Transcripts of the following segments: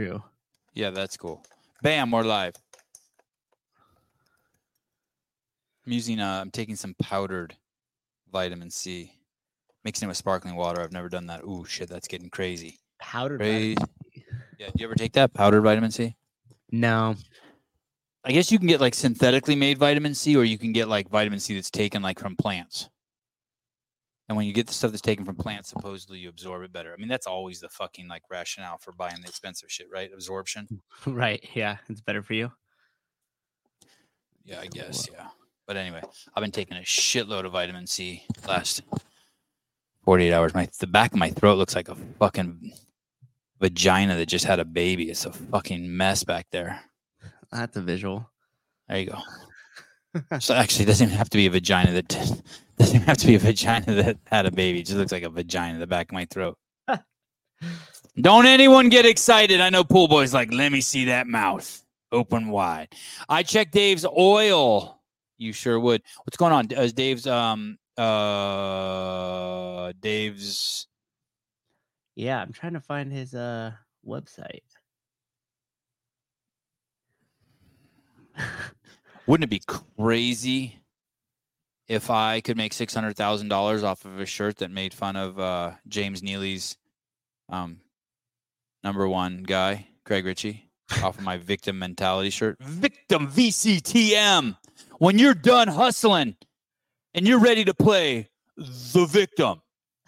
true. Yeah, that's cool. Bam, we're live. I'm using uh I'm taking some powdered vitamin C. Mixing it with sparkling water. I've never done that. Ooh shit, that's getting crazy. Powdered. Crazy. vitamin C. Yeah, do you ever take that powdered vitamin C? No. I guess you can get like synthetically made vitamin C or you can get like vitamin C that's taken like from plants. And when you get the stuff that's taken from plants, supposedly you absorb it better. I mean, that's always the fucking like rationale for buying the expensive shit, right? Absorption. right. Yeah. It's better for you. Yeah, I guess. Yeah. But anyway, I've been taking a shitload of vitamin C last 48 hours. My the back of my throat looks like a fucking vagina that just had a baby. It's a fucking mess back there. That's a visual. There you go. so actually, it doesn't even have to be a vagina that doesn't have to be a vagina that had a baby. It just looks like a vagina in the back of my throat. Don't anyone get excited. I know pool boys like, let me see that mouth open wide. I checked Dave's oil. You sure would. What's going on? Is Dave's um uh Dave's Yeah, I'm trying to find his uh website. Wouldn't it be crazy if I could make six hundred thousand dollars off of a shirt that made fun of uh, James Neely's um, number one guy, Craig Ritchie, off of my victim mentality shirt? Victim VCTM. When you're done hustling and you're ready to play the victim,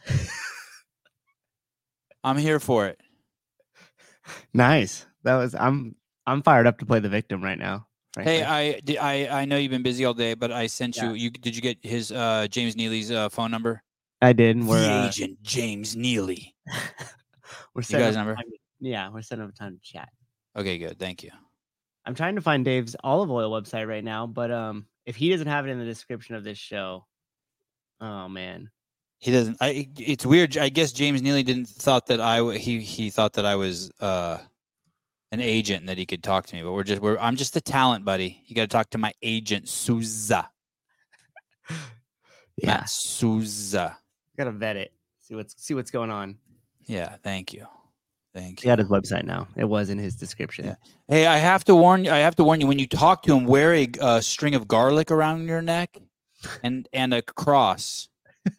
I'm here for it. Nice. That was I'm I'm fired up to play the victim right now. Frankly. Hey, I, I I know you've been busy all day, but I sent Yeah. you. You did you get his uh, James Neely's uh, phone number? I did. and We're the uh, agent James Neely. we're You guys number? time yeah, we're setting up a time to chat. Okay, good. Thank you. I'm trying to find Dave's olive oil website right now, but um, if he doesn't have it in the description of this show, oh man, He doesn't. I. It's weird. I guess James Neely didn't thought that I He he thought that I was uh, an agent that he could talk to me. But we're just. We're. I'm just a talent, buddy. You got to talk to my agent Souza. yeah, Matt Souza. gotta vet it. See what's see what's going on. Yeah. Thank you. Thank you. He got his website now. It was in his description. Yeah. Hey, I have to warn you. I have to warn you. When you talk to him, wear a uh, string of garlic around your neck, and and a cross,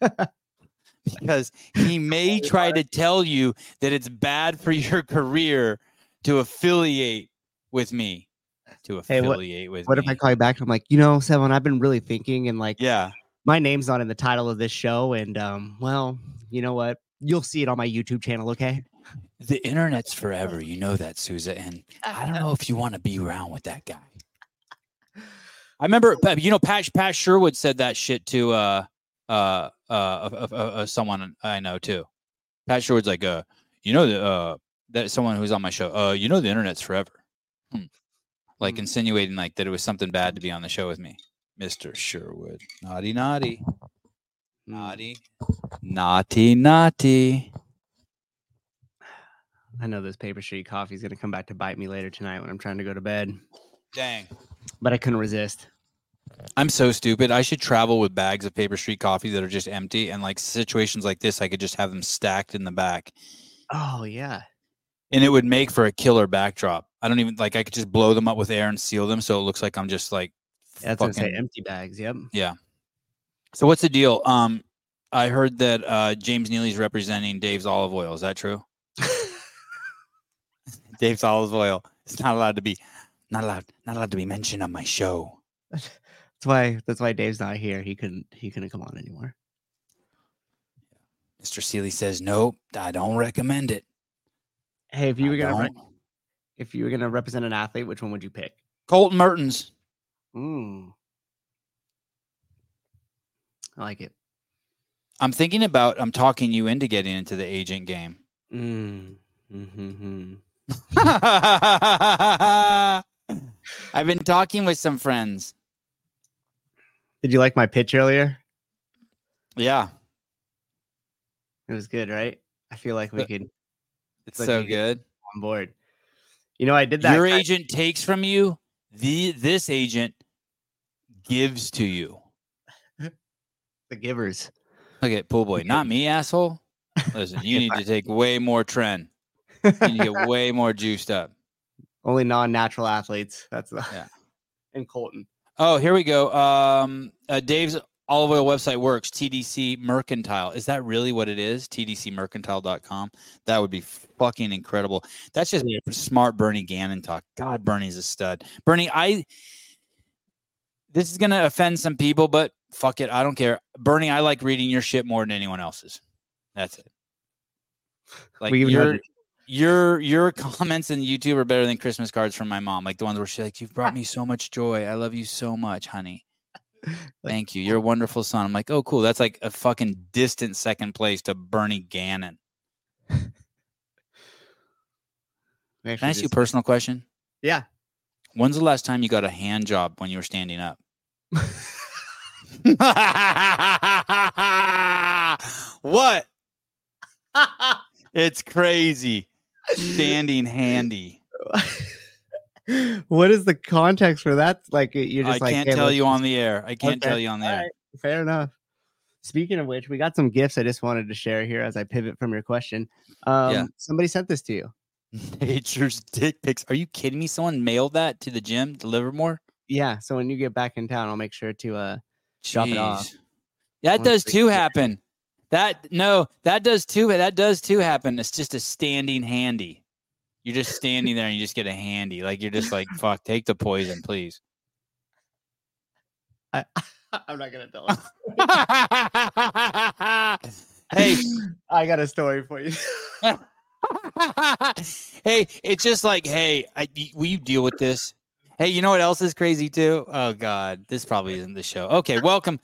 because he may try to tell you that it's bad for your career to affiliate with me. To Hey, what- affiliate with What me. if I call you back? I'm like, you know, Sevan, I've been really thinking, and like, yeah. my name's not in the title of this show, and um, well, you know what? You'll see it on my YouTube channel, okay? The internet's forever. You know that, Souza. And I don't know if you want to be around with that guy. I remember, uh, you know, Pat, Pat Sherwood said that shit to uh, uh, uh, uh, uh, uh, someone I know too. Pat Sherwood's like, uh, you know, the, uh, that someone who's on my show, uh, you know, the internet's forever. Hmm. Like Hmm. insinuating like that it was something bad to be on the show with me. Mr. Sherwood. Naughty, naughty, naughty, naughty, naughty. I know this paper street coffee is gonna come back to bite me later tonight when I'm trying to go to bed, Dang. but I couldn't resist. I'm so stupid. I should travel with bags of paper street coffee that are just empty. And like situations like this, I could just have them stacked in the back. Oh yeah, And it would make for a killer backdrop. I don't even like I could just blow them up with air and seal them so it looks like I'm just like that's gonna say empty bags. Yep. Yeah. So what's the deal? Um I heard that uh James Neely's representing Dave's olive oil. Is that true? Dave's olive oil. It's not allowed to be not allowed not allowed to be mentioned on my show. That's why that's why Dave's not here. He couldn't he couldn't come on anymore. Mr. Seely says, Nope, I don't recommend it. Hey, if you I were gonna re- if you were gonna represent an athlete, which one would you pick? Colton Mertens. Mm. I like it. I'm thinking about I'm talking you into getting into the agent game. Mm. Mm-hmm. I've been talking with some friends. Did you like my pitch earlier? Yeah, It was good, right? I feel like we Uh, could it's Like so good. on board. You know, I did that. Your kind- agent takes from you. The this agent gives to you. the givers. Look at pool boy, not me, asshole. Listen, you need to take way more trend. you need to get way more juiced up. Only non-natural athletes. That's the Yeah. And Colton. Oh, here we go. Um, uh, Dave's olive oil website works. TDC Mercantile. Is that really what it is? TDCmercantile.com. That would be fucking incredible. That's just Yeah. smart Bernie Gannon talk. God, Bernie's a stud. Bernie, I. This is gonna offend some people, but fuck it, I don't care. Bernie, I like reading your shit more than anyone else's. That's it. Like We your your your comments in YouTube are better than Christmas cards from my mom. Like the ones where she's like, "You've brought me so much joy. I love you so much, honey. Thank you. You're a wonderful son." I'm like, "Oh, cool. That's like a fucking distant second place to Bernie Gannon." Can I ask you a personal question? Yeah. When's the last time you got a hand job when you were standing up? what? It's crazy. Standing handy. what is the context for that? Like you're I just like can't "Hey, tell you on the air. I can't Okay, tell you on the air. Fair enough. Speaking of which, we got some gifts I just wanted to share here as I pivot from your question. Um, Somebody sent this to you. Nature's dick pics. Are you kidding me? Someone mailed that to the gym to Livermore? Yeah. So when you get back in town, I'll make sure to uh Drop it off. That does too happen. That no, that does too. That does too happen. It's just a standing handy. You're just standing there and you just get a handy. Like you're just like, fuck, take the poison, please. I, I'm not gonna tell it. hey, I got a story for you. hey, it's just like, hey, I, will you deal with this? Hey, you know what else is crazy too? Oh God, this probably isn't the show. Okay, welcome.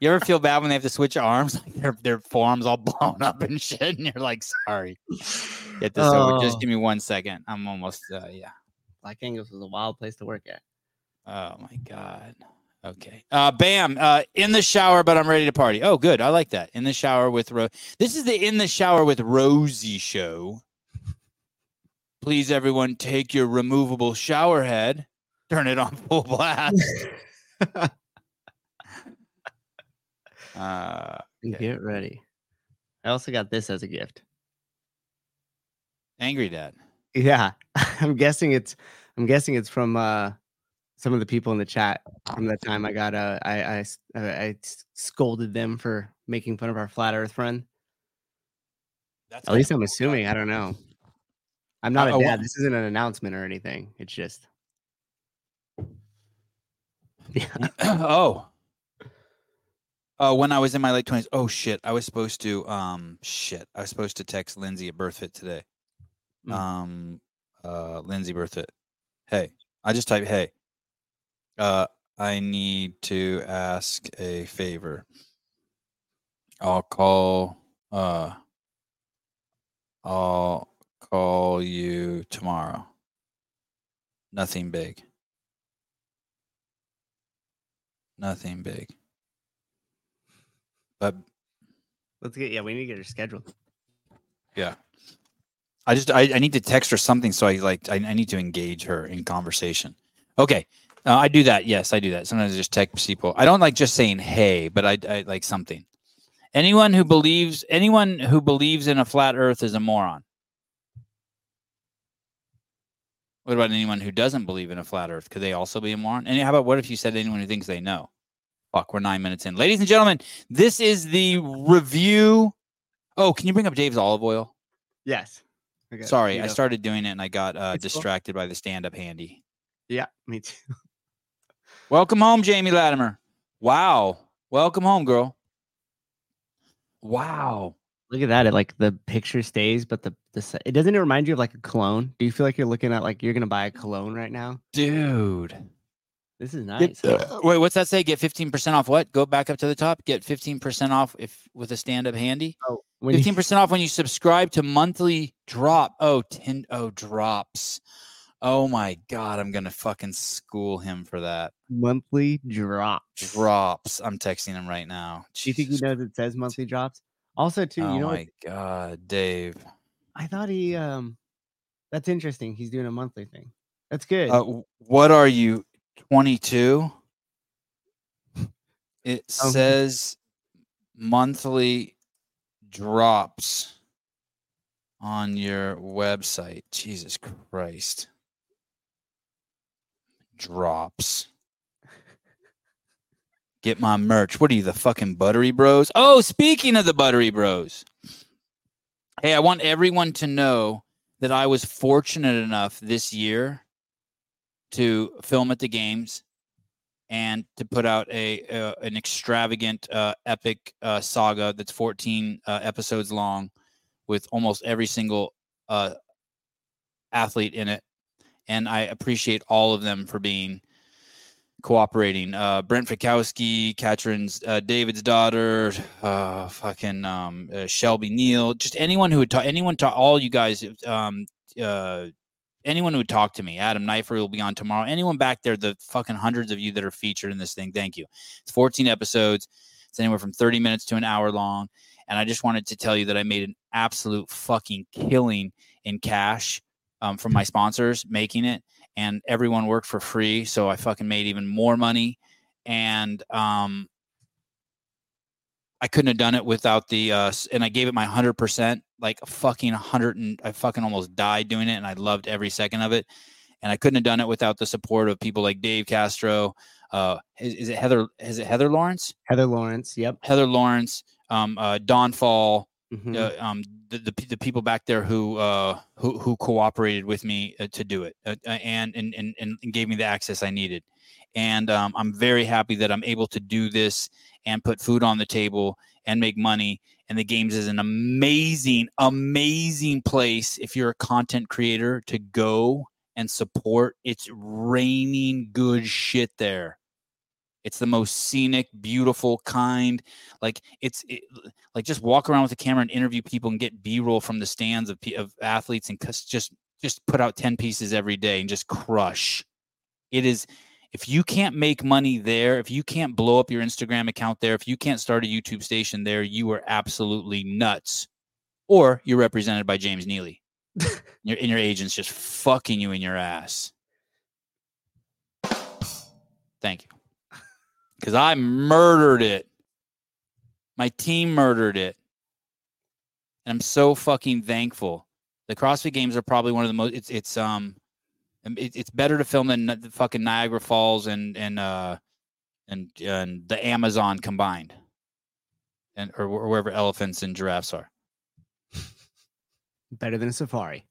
You ever feel bad when they have to switch arms? Like their their forearms all blown up and shit, and you're like, sorry. Get this over. Just Oh. give me one second. I'm almost uh, yeah. Black Angus was a wild place to work at. Oh my God. Okay. Uh, bam. Uh, in the shower, but I'm ready to party. Oh, good. I like that. In the shower with Ro. This is the in the shower with Rosie show. Please, everyone, take your removable shower head, turn it on full blast. Uh, Okay. Get ready. I also got this as a gift. angry dad. Yeah, I'm guessing it's. I'm guessing it's from uh some of the people in the chat from that time I got uh I I s- I s- scolded them for making fun of our flat Earth friend. That's At least I'm assuming. I don't know. I'm not Uh, a dad. This isn't an announcement or anything. It's just. Yeah. oh. Uh, when I was in my late twenties. Oh shit! I was supposed to. Um, shit. I was supposed to text Lindsay at BirthFit today. Mm. Um, uh, Lindsay BirthFit. Hey, I just typed. Hey, uh, I need to ask a favor. I'll call. Uh, I'll call you tomorrow. Nothing big. Nothing big. But Let's get. Yeah, we need to get her scheduled. yeah. I just I, I need to text her something so I like I, I need to engage her in conversation. Okay. Uh, I do that. Yes, I do that. Sometimes I just text people. I don't like just saying hey, but I, I like something. Anyone who believes anyone who believes in a flat earth is a moron. What about anyone who doesn't believe in a flat earth? Could they also be a moron? And how about what if you said anyone who thinks they know? Fuck, we're nine minutes in. Ladies and gentlemen, this is the review. Oh, can you bring up Dave's olive oil? Yes. Okay, Sorry, you I started doing it and I got uh, It's cool. distracted by the stand up handy. Yeah, me too. Welcome home, Jamie Latimer. Wow. Welcome home, girl. Wow. Look at that. It like the picture stays, but the the it doesn't it remind you of like a cologne? Do you feel like you're looking at like you're gonna buy a cologne right now? Dude. This is Get- nice. uh, wait, what's that say? Get 15% off what? Go back up to the top. Get 15% off if with a stand up handy. Oh, 15% off when you subscribe to monthly drop. Oh, 10 oh drops. Oh my god, I'm gonna fucking school him for that. monthly drops. Drops. I'm texting him right now. Do you think he knows it says monthly drops? Also, too, Oh you know, what? my god, Dave. I thought he um that's interesting. He's doing a monthly thing. That's good. Uh, what are you? 22? It Um, says monthly drops on your website. Jesus Christ. Drops. Get my merch. What are you, the fucking Buttery Bros? Oh, speaking of the Buttery Bros. Hey, I want everyone to know that I was fortunate enough this year to film at the games and to put out a, uh, an extravagant uh, epic uh, saga that's 14 uh, episodes long with almost every single uh, athlete in it. And i appreciate all of them for being cooperating. Uh, brent fikowski katrin's david's daughter fucking um, shelby neal just anyone who would talk anyone to all you guys um, anyone who would talk to me, Adam Knifer will be on tomorrow. Anyone back there, the fucking hundreds of you that are featured in this thing, thank you. It's 14 episodes. It's anywhere from 30 minutes to an hour long. And I just wanted to tell you that I made an absolute fucking killing in cash um, from my sponsors making it. And everyone worked for free. So I fucking made even more money. And um, I couldn't have done it without the uh and I gave it my 100% like a fucking 100 and I fucking almost died doing it and I loved every second of it. And I couldn't have done it without the support of people like Dave Castro uh is, is it Heather is it Heather Lawrence? Heather Lawrence yep. Heather Lawrence um uh Don Faul Mhm. uh, um the, the the people back there who uh who who cooperated with me uh, to do it uh, uh, and, and and and gave me the access I needed. And um, I'm very happy that I'm able to do this and put food on the table and make money and the games is an amazing amazing place if you're a content creator to go and support. It's raining good shit there. It's the most scenic beautiful kind. Like it's it, like just walk around with a camera and interview people and get b-roll from the stands of, of athletes and just just put out 10 pieces every day and just crush. It is if you can't make money there if you can't blow up your instagram account there if you can't start a youtube station there you are absolutely nuts. Or you're represented by james neely. Your, and your agent's just fucking you in your ass. Thank you. Because i murdered it. My team murdered it. And i'm so fucking thankful. The crossfit games are probably one of the most it's it's um, it, it's better to film than the fucking Niagara Falls and and uh and and the Amazon combined, and or, or wherever elephants and giraffes are. Better than a safari.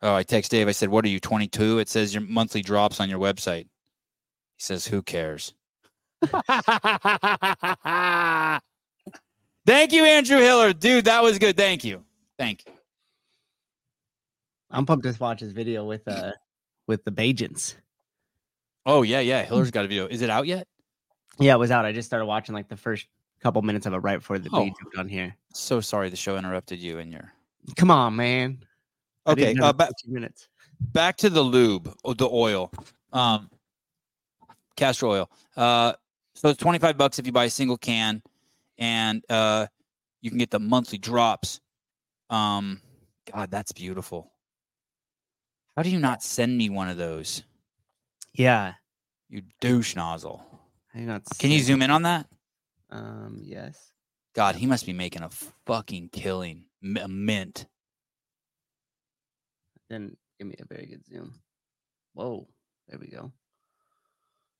Oh, I text Dave. I said, "What are you, 22?" It says your monthly drops on your website. He says, "Who cares?" Thank you, Andrew Hiller, dude. That was good. Thank you. Thank you. I'm pumped to watch his video with uh with the Bajents. Oh yeah, yeah. Hiller's got a video. Is it out yet? Yeah, it was out. I just started watching like the first couple minutes of it right before the Oh. beat jumped on here. So sorry the show interrupted you and your. Come on, man. Okay, uh, the ba- minutes. back to the lube, or the oil, um, castor oil. Uh, so it's twenty five bucks if you buy a single can, and uh, you can get the monthly drops. Um, God, that's beautiful. How do you not send me one of those, Yeah. you douche nozzle? Hang on. Can you zoom in on that? Um, yes. God, he must be making a fucking killing, a mint. Then give me a very good zoom. Whoa. There we go.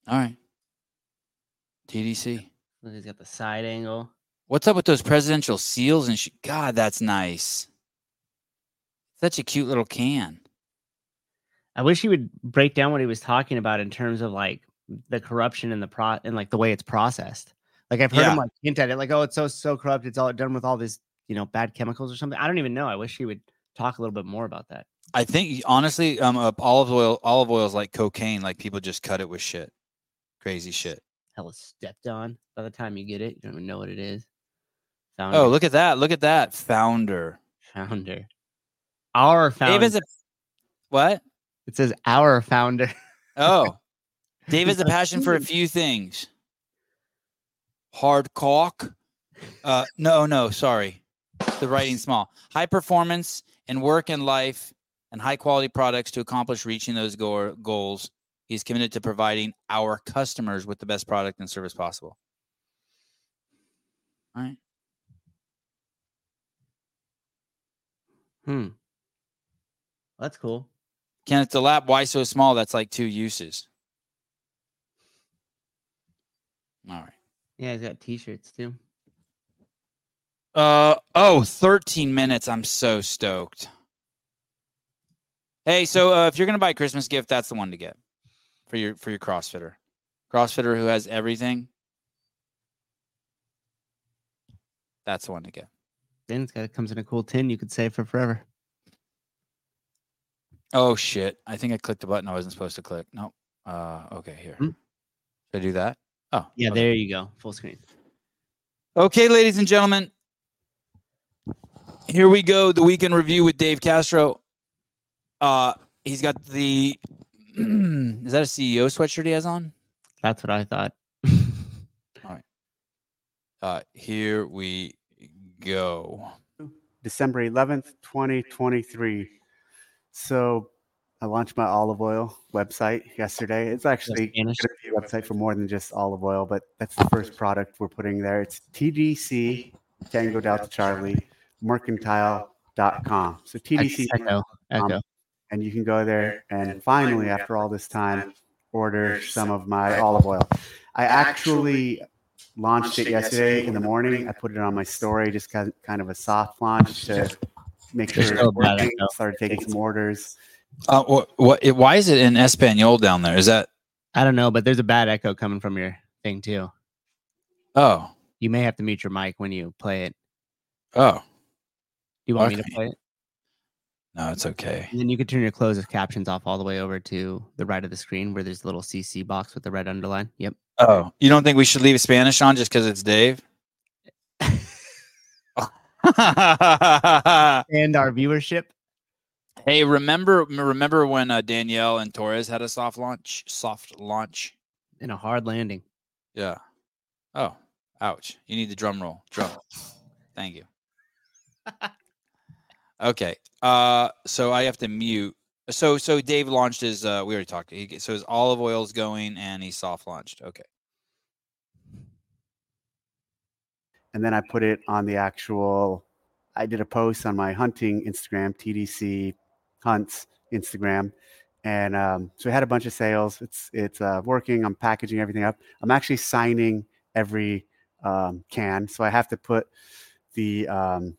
All right, TDC. Look, he's got the side angle. What's up with those presidential seals and sh- God, that's nice. Such a cute little can. I wish he would break down what he was talking about in terms of like the corruption and the pro and like the way it's processed. Like I've heard Yeah. him like hint at it, like, oh, it's so so corrupt. It's all done with all this, you know, bad chemicals or something. I don't even know. I wish he would talk a little bit more about that. I think honestly, um, uh, olive oil, olive oil is like cocaine. Like people just cut it with shit, crazy shit. Hell is stepped on. By the time you get it, you don't even know what it is. Founder. Oh, look at that! Look at that founder. founder. Our founder. Dave is a what? It says our founder. Oh, Dave has a passion for a few things. Hard cock. Uh, no, no, sorry. The writing small. High performance in work and life, and high quality products to accomplish reaching those go- goals. He's committed to providing our customers with the best product and service possible. All right. Hmm. That's cool. Kenneth the lap, why so small? That's like two uses. All right. Yeah, he's got t-shirts too. Uh oh, 13 minutes. I'm so stoked. Hey, so uh, if you're gonna buy a Christmas gift, that's the one to get for your for your CrossFitter. CrossFitter who has everything. That's the one to get. Then it's got it comes in a cool tin you could save for forever. Oh shit! I think I clicked the button I wasn't supposed to click. No. Uh, okay, here. Hmm. Should I do that? Oh, Yeah, okay. there you go. Full screen. Okay, ladies and gentlemen, here we go. The weekend review with Dave Castro. Uh, he's got the. is that a CEO sweatshirt he has on? That's what I thought. All right. Uh, here we go. December 11th, 2023. So I launched my olive oil website yesterday. It's actually Spanish? going to be a website for more than just olive oil, but that's the first product we're putting there. It's TDC, Tango Delta Charlie, mercantile.com. So TDC, Echo. Echo. And you can go there and finally, after all this time, order some of my olive oil. I actually launched it yesterday in the morning. I put it on my story, just kind kind of a soft launch to make sure There's it's still bad working. echo. Started taking some orders. Uh, what? What? It, why is it in Espanol down there? Is that? I don't know, but there's a bad echo coming from your thing too. Oh, You may have to mute your mic when you play it. oh, Do you want me to play it? no, it's okay. And then you can turn your closed captions off all the way over to the right of the screen where there's a little CC box with the red underline. Yep. Oh, you don't think we should leave Spanish on just because it's Dave? And our viewership. hey, remember remember when uh, Danielle and Torres had a soft launch? Soft launch. and a hard landing. Yeah. Oh, ouch. You need the drum roll. Drum. Thank you. Okay. Uh so I have to mute. So so Dave launched his uh we already talked. He, so his olive oil's going and he soft launched. Okay. And then I put it on the actual, I did a post on my hunting Instagram, TDC Hunts Instagram. And um, so I had a bunch of sales. It's it's uh, working. I'm packaging everything up. I'm actually signing every um, can, so I have to put the um,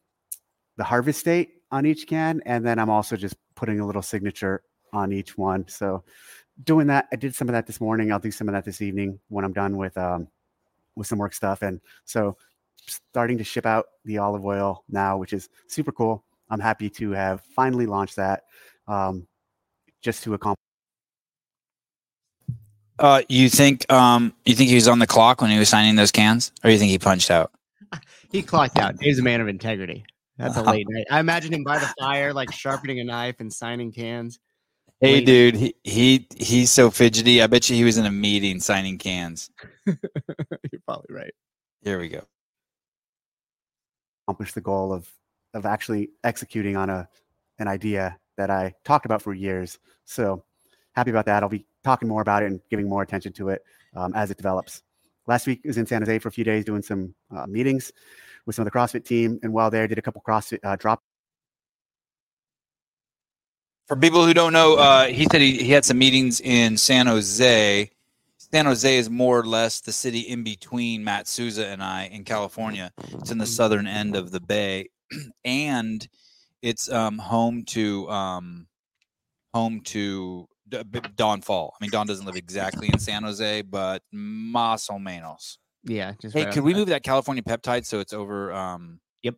the harvest date on each can, and then I'm also just putting a little signature on each one. So doing that, I did some of that this morning. I'll do some of that this evening when I'm done with um, with some work stuff. And so starting to ship out the olive oil now, which is super cool. I'm happy to have finally launched that. Um, just to accomplish. Uh you think um you think he was on the clock when he was signing those cans? Or you think he punched out? He clocked out. He's a man of integrity. That's a late night. I imagine him by the fire, like sharpening a knife and signing cans. Hey Wait. dude, he, he he's so fidgety. I bet you he was in a meeting signing cans. You're probably right. Here we go. Accomplish the goal of of actually executing on a an idea that I talked about for years. So happy about that. I'll be talking more about it and giving more attention to it um, as it develops. Last week was in San Jose for a few days doing some uh, meetings with some of the CrossFit team, and while there, did a couple CrossFit uh, drop For people who don't know, uh, he said he, he had some meetings in San Jose. San Jose is more or less the city in between Matt Souza and I in California. It's in the southern end of the bay, and it's um, home to um, home to D- B- Don Faul. I mean, Don doesn't live exactly in San Jose, but más o menos. Yeah. Just Hey, right could we outside. move that California peptide so it's over? Um, Yep.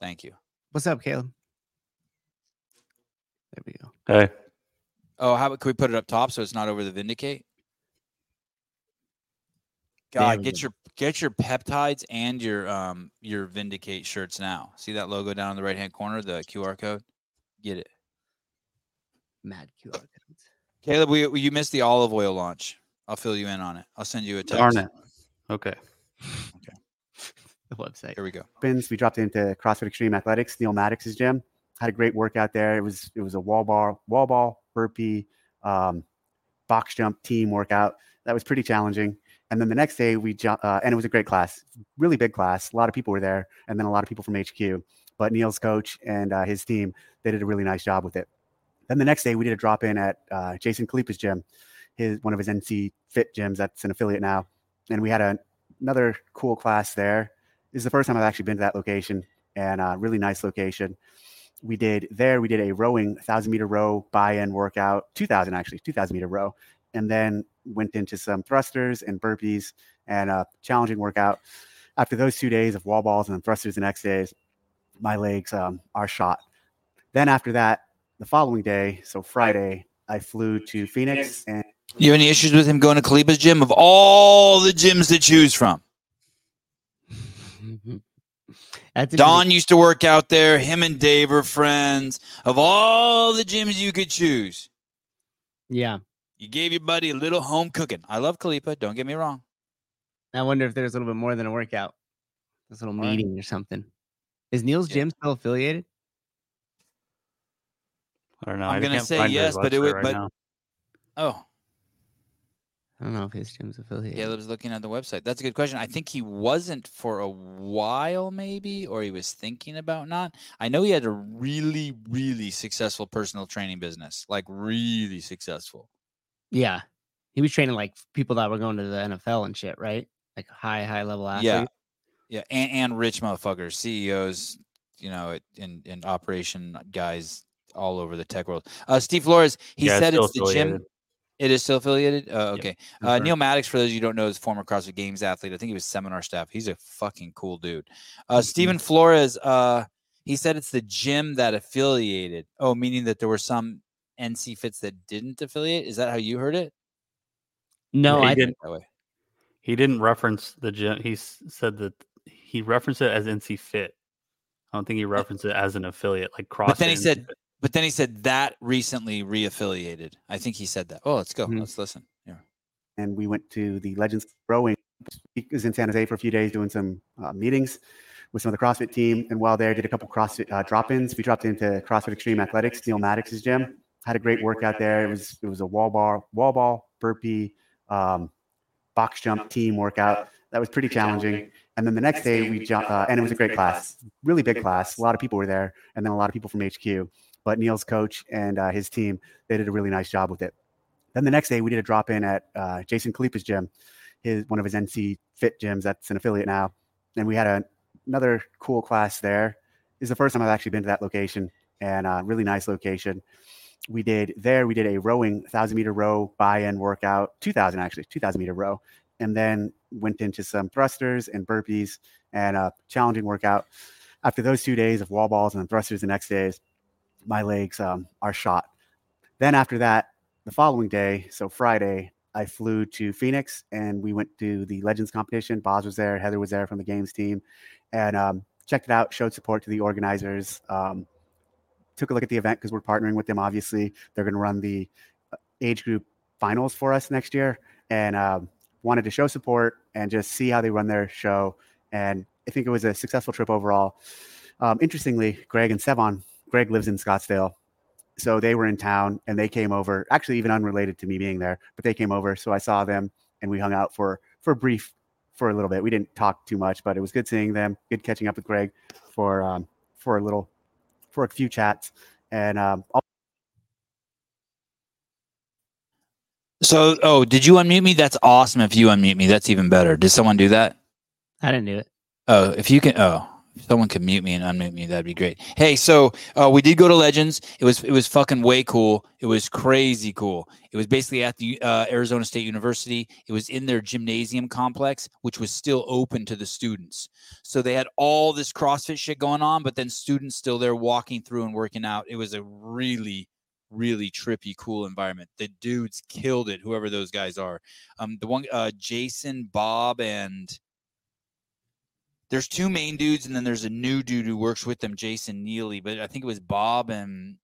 Thank you. What's up, Caleb? There we go. Hey, Oh, how about can we put it up top so it's not over the Vindicate? God, get your get your peptides and your um your Vindicate shirts now. See that logo down in the right hand corner, the QR code. Get it, Mad QR codes. Caleb. We, we you missed the olive oil launch. I'll fill you in on it. I'll send you a text. darn it. Okay. Okay. The website. Here we go. We dropped into CrossFit Extreme Athletics, Neil Maddox's gym. Had a great workout there. It was it was a wall ball, wall ball, burpee, um, box jump team workout. That was pretty challenging. And then the next day we ju- uh, and it was a great class, really big class. A lot of people were there, and then a lot of people from HQ. but Neil's coach and uh, his team they did a really nice job with it. Then the next day we did a drop in at uh, Jason Khalipa's gym, his one of his NC Fit gyms that's an affiliate now, and we had a, another cool class there. This is the first time I've actually been to that location, and a uh, really nice location. We did there. We did a rowing thousand meter row buy-in workout, two thousand actually, two thousand meter row, and then went into some thrusters and burpees and a challenging workout. After those two days of wall balls and then thrusters the next days, my legs um, are shot. Then after that, the following day, so Friday, I flew to Phoenix. And you have any issues with him going to Khalipa's gym? Of all the gyms to choose from, Don used to work out there. Him and Dave are friends. Of all the gyms you could choose, yeah, you gave your buddy a little home cooking. I love Khalipa. Don't get me wrong. I wonder if there's a little bit more than a workout, this little meeting or something. Is Neil's yeah. gym still affiliated? I don't know. I'm gonna say yes, but it would. Right but now. oh, I don't know if his gym's affiliated. Caleb's looking at the website. That's a good question. I think he wasn't for a while, maybe, or he was thinking about not. I know he had a really, really successful personal training business, like really successful. Yeah, he was training like people that were going to the NFL and shit, right? Like high, high level athletes. Yeah, yeah, and, and rich motherfuckers, CEOs, you know, in in operation guys all over the tech world. Uh, Steve Flores, he yeah, said it's, it's the gym. It is still affiliated. Uh, okay. Yep. Uh, Neil Maddox, for those of you who don't know, is former CrossFit Games athlete. I think he was seminar staff. He's a fucking cool dude. Uh, mm-hmm. Stephen Flores, uh, he said it's the gym that affiliated. Oh, meaning that there were some NC fits that didn't affiliate. Is that how you heard it? No, yeah, I didn't. That way. He didn't reference the gym. He said that he referenced it as NC Fit. I don't think he referenced it as an affiliate, like CrossFit. But then he said, but then he said that recently reaffiliated. I think he said that. Oh, let's go. Mm-hmm. Let's listen. Yeah. And we went to the Legends Rowing. He was in San Jose for a few days doing some uh, meetings with some of the CrossFit team. And while there, did a couple CrossFit uh, drop-ins. We dropped into CrossFit Extreme Athletics, Neil Maddox's gym. Had a great workout there. It was it was a wall bar, wall ball, burpee, um, box jump team workout. That was pretty challenging. And then the next day we jumped, uh, and it was a great class, really big class. A lot of people were there, and then a lot of people from HQ but Neil's coach and uh, his team, they did a really nice job with it. Then the next day, we did a drop in at uh, Jason Khalipa's gym, his one of his NC Fit gyms. That's an affiliate now, and we had a, another cool class there. This is the first time I've actually been to that location, and a uh, really nice location. We did there. We did a rowing thousand meter row buy-in workout, two thousand actually, two thousand meter row, and then went into some thrusters and burpees and a challenging workout. After those two days of wall balls and thrusters the next days, my legs um, are shot. Then after that, the following day, so Friday, I flew to Phoenix and we went to the Legends competition. Boz was there, Heather was there from the games team, and um, checked it out. Showed support to the organizers. Um, took a look at the event because we're partnering with them. Obviously, they're going to run the uh, age group finals for us next year, and um, wanted to show support and just see how they run their show. And I think it was a successful trip overall. Um, interestingly, Greg and Sevan Greg lives in Scottsdale. So they were in town and they came over, actually even unrelated to me being there, but they came over. So I saw them and we hung out for for brief for a little bit. We didn't talk too much, but it was good seeing them, good catching up with Greg for um, for a little for a few chats. And um, so, oh, did you unmute me? That's awesome. If you unmute me, that's even better. Did someone do that? I didn't do it. Oh, if you can, oh, if someone could mute me and unmute me, that'd be great. Hey, so uh, we did go to Legends. It was it was fucking way cool. It was crazy cool. It was basically at the uh, Arizona State University. It was in their gymnasium complex, which was still open to the students. So they had all this CrossFit shit going on, but then students still there walking through and working out. It was a really really trippy, cool environment. The dudes killed it, whoever those guys are. Um, the one, uh, Jason, Bob, and there's two main dudes, and then there's a new dude who works with them, Jason Neely. But I think it was Bob and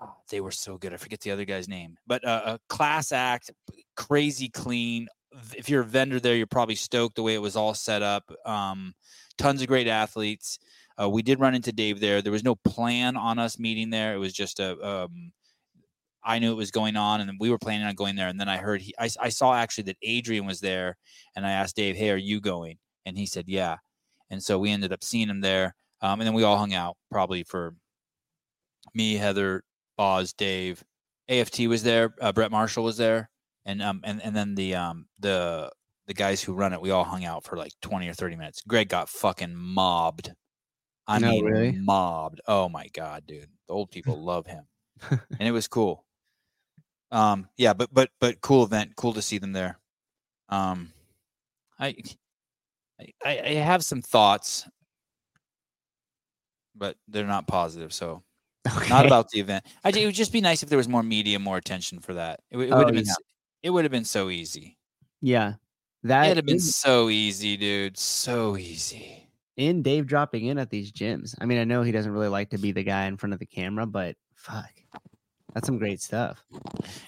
God, they were so good. I forget the other guy's name, but uh, a class act, crazy clean. If you're a vendor there, you're probably stoked the way it was all set up. Um, tons of great athletes. Uh, we did run into Dave there. There was no plan on us meeting there. It was just a. Um, I knew it was going on, and we were planning on going there. And then I heard he, I, I saw actually that Adrian was there, and I asked Dave, "Hey, are you going?" And he said, "Yeah." And so we ended up seeing him there. Um, and then we all hung out probably for me, Heather, Oz, Dave, AFT was there, uh, Brett Marshall was there, and um and and then the um the the guys who run it, we all hung out for like twenty or thirty minutes. Greg got fucking mobbed. I No, mean, really? mobbed. Oh my god, dude, the old people love him, and it was cool. Um, yeah, but but but cool event, cool to see them there. Um, I I, I have some thoughts, but they're not positive. So Okay. not about the event. I, it would just be nice if there was more media, more attention for that. It, would- it Oh, would have been yeah. it would have been so easy. yeah. That It'd have been so easy, dude. So easy. in Dave dropping in at these gyms. I mean, I know he doesn't really like to be the guy in front of the camera, but fuck, that's some great stuff.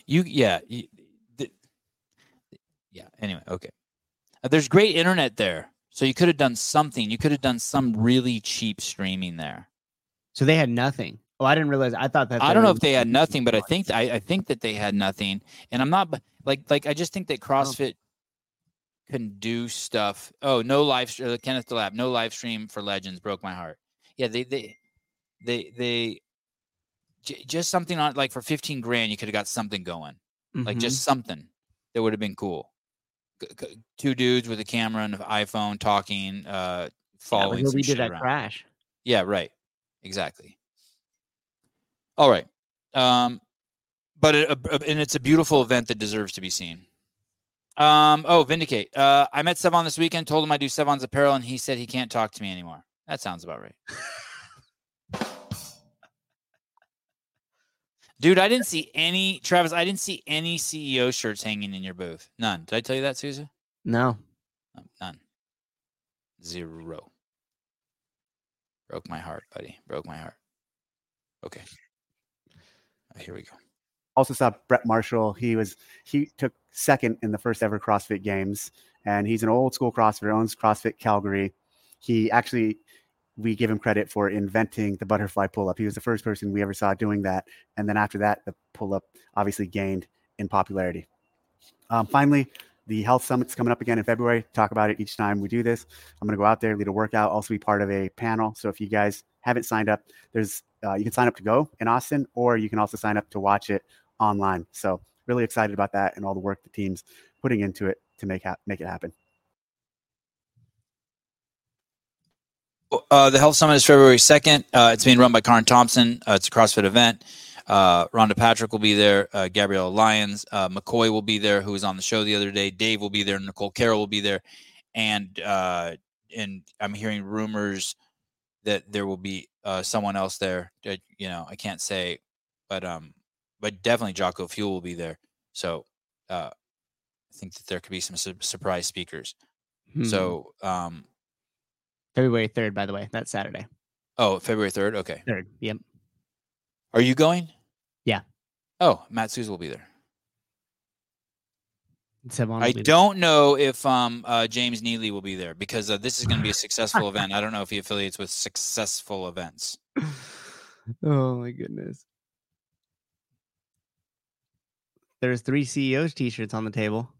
You yeah. You, the, yeah. Anyway, okay. Uh, there's great internet there, so you could have done something. You could have done some really cheap streaming there. So they had nothing. Oh, I didn't realize. I thought that. I don't know if they had nothing, but I think I, I think that they had nothing. And I'm not like like I just think that CrossFit can do stuff. Oh, no live stream. Uh, Kenneth DeLab, no live stream for Legends broke my heart. Yeah, they they they they j- just something on like for 15 grand you could have got something going. Like Mhm. just something that would have been cool. Two dudes with a camera and an iPhone talking, uh, Yeah, following some we did at around. Crash. Yeah, right. Exactly. All right. Um, but it, uh, and it's a beautiful event that deserves to be seen. Um, oh, Vindicate. Uh, I met Sevan this weekend, told him I do Sevan's apparel, and he said he can't talk to me anymore. That sounds about right. Dude, I didn't see any Travis, I didn't see any CEO shirts hanging in your booth. None. Did I tell you that, Susan? No, No, none. Zero. Broke my heart, buddy. Broke my heart. Okay. Uh, here we go. also saw Brett Marshall. He was he took second in the first ever CrossFit Games, and he's an old school CrossFitter. Owns CrossFit Calgary. He actually we give him credit for inventing the butterfly pull up. He was the first person we ever saw doing that, and then after that, the pull up obviously gained in popularity. Um, finally, the health summit's coming up again in February. Talk about it each time we do this. I'm going to go out there, lead a workout, also be part of a panel. So if you guys haven't signed up, there's uh, you can sign up to go in Austin, or you can also sign up to watch it online. So really excited about that and all the work the team's putting into it to make ha- make it happen. Uh, the Health Summit is February 2nd. Uh, it's being run by Karin Thompson. Uh, it's a CrossFit event. Uh, Rhonda Patrick will be there. Uh, Gabrielle Lyons. Uh, McCoy will be there, who was on the show the other day. Dave will be there. Nicole Carroll will be there. And uh, and I'm hearing rumors that there will be uh, someone else there. That, you know, I can't say, but um, but definitely Jocko Fuel will be there. So uh, I think that there could be some su- surprise speakers. Hmm. So um, February third, by the way, that's Saturday. oh, February 3rd. Okay. Third. Yep. Are you going? Yeah. Oh, Matt Souza will be there. I be there. don't know if um uh, James Neely will be there because uh, this is going to be a successful event. I don't know if he affiliates with successful events. oh my goodness. There's three CEOs t-shirts on the table.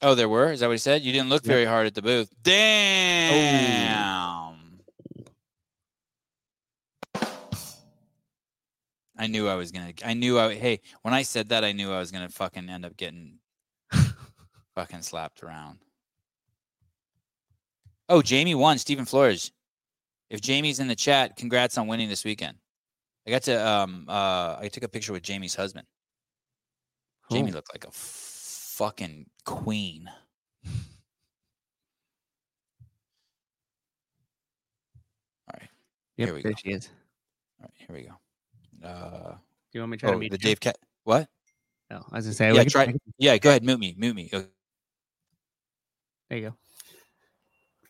Oh, there were. Is that what he said? You didn't look very hard at the booth. Damn. I knew I was gonna. I knew I. Hey, when I said that, I knew I was gonna fucking end up getting fucking slapped around. Oh, Jamie won. Stephen Flores. If Jamie's in the chat, congrats on winning this weekend. I got to. Um. Uh. I took a picture with Jamie's husband. Jamie looked like a fucking queen. All right, Yep, Here we there go. she is. all right, here we go. Uh, Do you want me to try to oh, meet the you? Dave Cat. What? No, I was gonna say. Yeah, try- I can- Yeah, go ahead. Mute me. Mute me. Okay. There you go.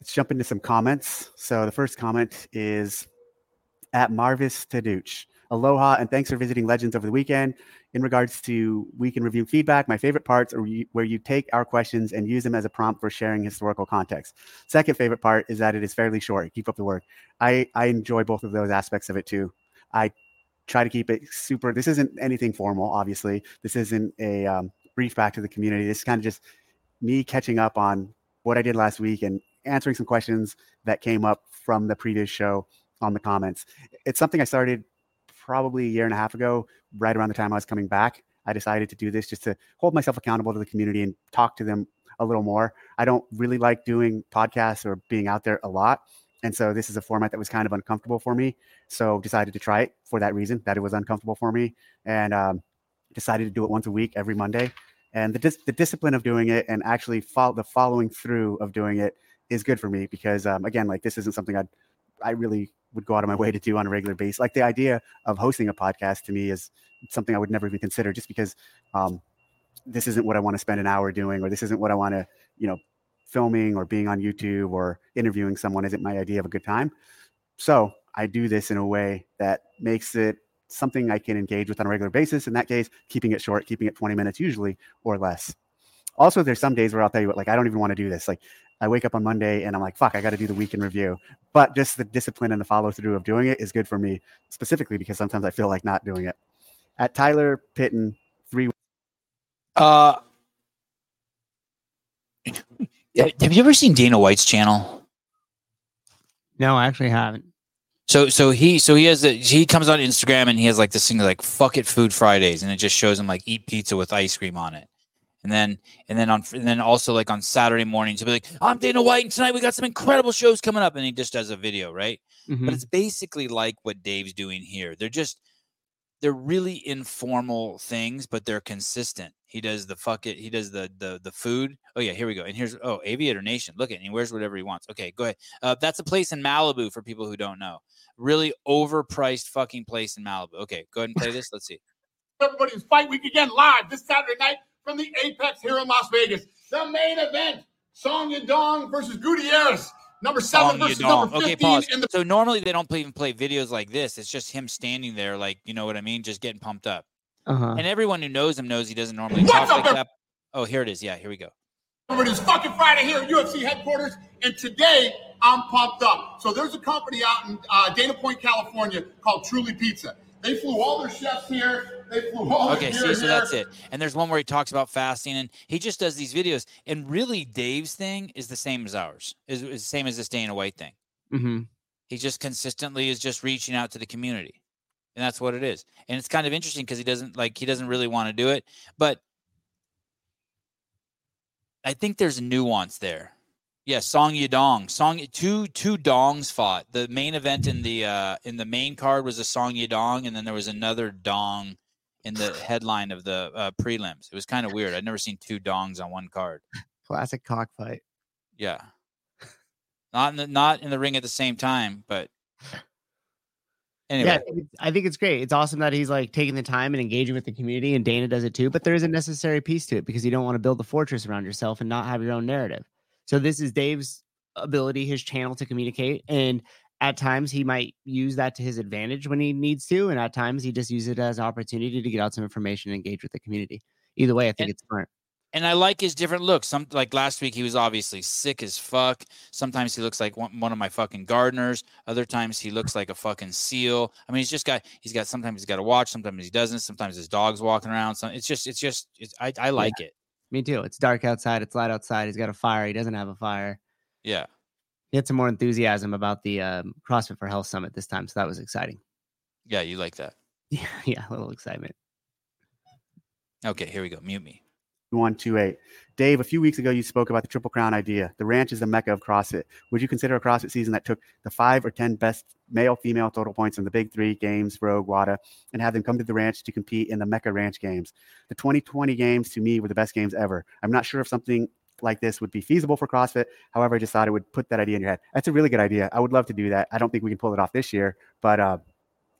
Let's jump into some comments. So the first comment is at Marvis Taduch. Aloha and thanks for visiting Legends over the weekend. In regards to week in review feedback, my favorite parts are where you take our questions and use them as a prompt for sharing historical context. Second favorite part is that it is fairly short. Keep up the work. I, I enjoy both of those aspects of it too. I try to keep it super. This isn't anything formal, obviously. This isn't a um, brief back to the community. This is kind of just me catching up on what I did last week and answering some questions that came up from the previous show on the comments. It's something I started probably a year and a half ago, right around the time I was coming back. I decided to do this just to hold myself accountable to the community and talk to them a little more. I don't really like doing podcasts or being out there a lot. And so this is a format that was kind of uncomfortable for me. So decided to try it for that reason, that it was uncomfortable for me. And um, decided to do it once a week, every Monday. And the, dis- the discipline of doing it and actually follow the following through of doing it is good for me because um, again, like this isn't something I I really would go out of my way to do on a regular basis. Like the idea of hosting a podcast to me is something I would never even consider just because um, this isn't what I want to spend an hour doing, or this isn't what I want to, you know, filming or being on YouTube or interviewing someone isn't my idea of a good time. So I do this in a way that makes it something I can engage with on a regular basis. In that case, keeping it short, keeping it 20 minutes usually or less. Also, there's some days where I'll tell you what, like, I don't even want to do this. Like, I wake up on Monday and I'm like, fuck, I got to do the weekend review. But just the discipline and the follow through of doing it is good for me, specifically because sometimes I feel like not doing it. At Tyler Pitton, three. Uh, have you ever seen Dana White's channel? No, I actually haven't. So so he so he has a, he comes on Instagram and he has like this thing like fuck it food Fridays and it just shows him like eat pizza with ice cream on it. And then and then on and then also like on Saturday mornings he'll be like I'm Dana White and tonight we got some incredible shows coming up and he just does a video, right? Mhm. But it's basically like what Dave's doing here. They're just they're really informal things, but they're consistent. He does the fuck it. He does the the the food. Oh yeah, here we go. And here's oh Aviator Nation. Look at it. He wears whatever he wants. Okay, go ahead. Uh, that's a place in Malibu for people who don't know. Really overpriced fucking place in Malibu. Okay, go ahead and play this. Let's see. everybody's fight week again live this Saturday night from the Apex here in Las Vegas. The main event: Song Yadong versus Gutierrez. Number seven Song versus Yadong. number Okay, fifteen pause. in the So normally they don't even play videos like this. It's just him standing there, like you know what I mean, just getting pumped up. Uh-huh. And everyone who knows him knows he doesn't normally What's talk up, like every- that. Oh, here it is. Yeah, here we go. It is fucking Friday here at UFC headquarters, and today I'm pumped up. So there's a company out in uh, Dana Point, California called Truly Pizza. They flew all their chefs here. They flew all Okay, see, so that's it. And there's one where he talks about fasting, and he just does these videos. And really, Dave's thing is the same as ours. Is is the same as this Dana White thing. hmm He just consistently is just reaching out to the community, and that's what it is. And it's kind of interesting because he doesn't like he doesn't really want to do it, but I think there's a nuance there. Yeah, Song Yadong. Song two two dongs fought. The main event in the uh in the main card was a Song Yadong, and then there was another dong in the headline of the uh, prelims. It was kind of weird. I'd never seen two dongs on one card. Classic cockfight. Yeah, not in the not in the ring at the same time, but anyway. Yeah, I think, it's, I think it's great. It's awesome that he's like taking the time and engaging with the community, and Dana does it too. But there is a necessary piece to it because you don't want to build a fortress around yourself and not have your own narrative. So this is Dave's ability, his channel to communicate, and at times he might use that to his advantage when he needs to, and at times he just uses it as an opportunity to get out some information and engage with the community. Either way, I think And- it's smart. and I like his different looks. Some like last week, he was obviously sick as fuck. Sometimes he looks like one, one of my fucking gardeners. Other times he looks like a fucking seal. I mean, he's just got he's got sometimes he's got a watch, sometimes he doesn't. Sometimes his dog's walking around. So it's just it's just it's, I I like it. Me too. It's dark outside. It's light outside. He's got a fire. He doesn't have a fire. Yeah. He had some more enthusiasm about the um, CrossFit for Health Summit this time, so that was exciting. Yeah, you like that. Yeah, yeah, a little excitement. Okay, here we go. Mute me. 128. Dave, a few weeks ago, you spoke about the Triple Crown idea. The ranch is the mecca of CrossFit. Would you consider a CrossFit season that took the five or 10 best male female total points from the big three games, Rogue, WADA, and have them come to the ranch to compete in the Mecca Ranch games? The 2020 games to me were the best games ever. I'm not sure if something like this would be feasible for CrossFit. However, I just thought it would put that idea in your head. That's a really good idea. I would love to do that. I don't think we can pull it off this year, but uh,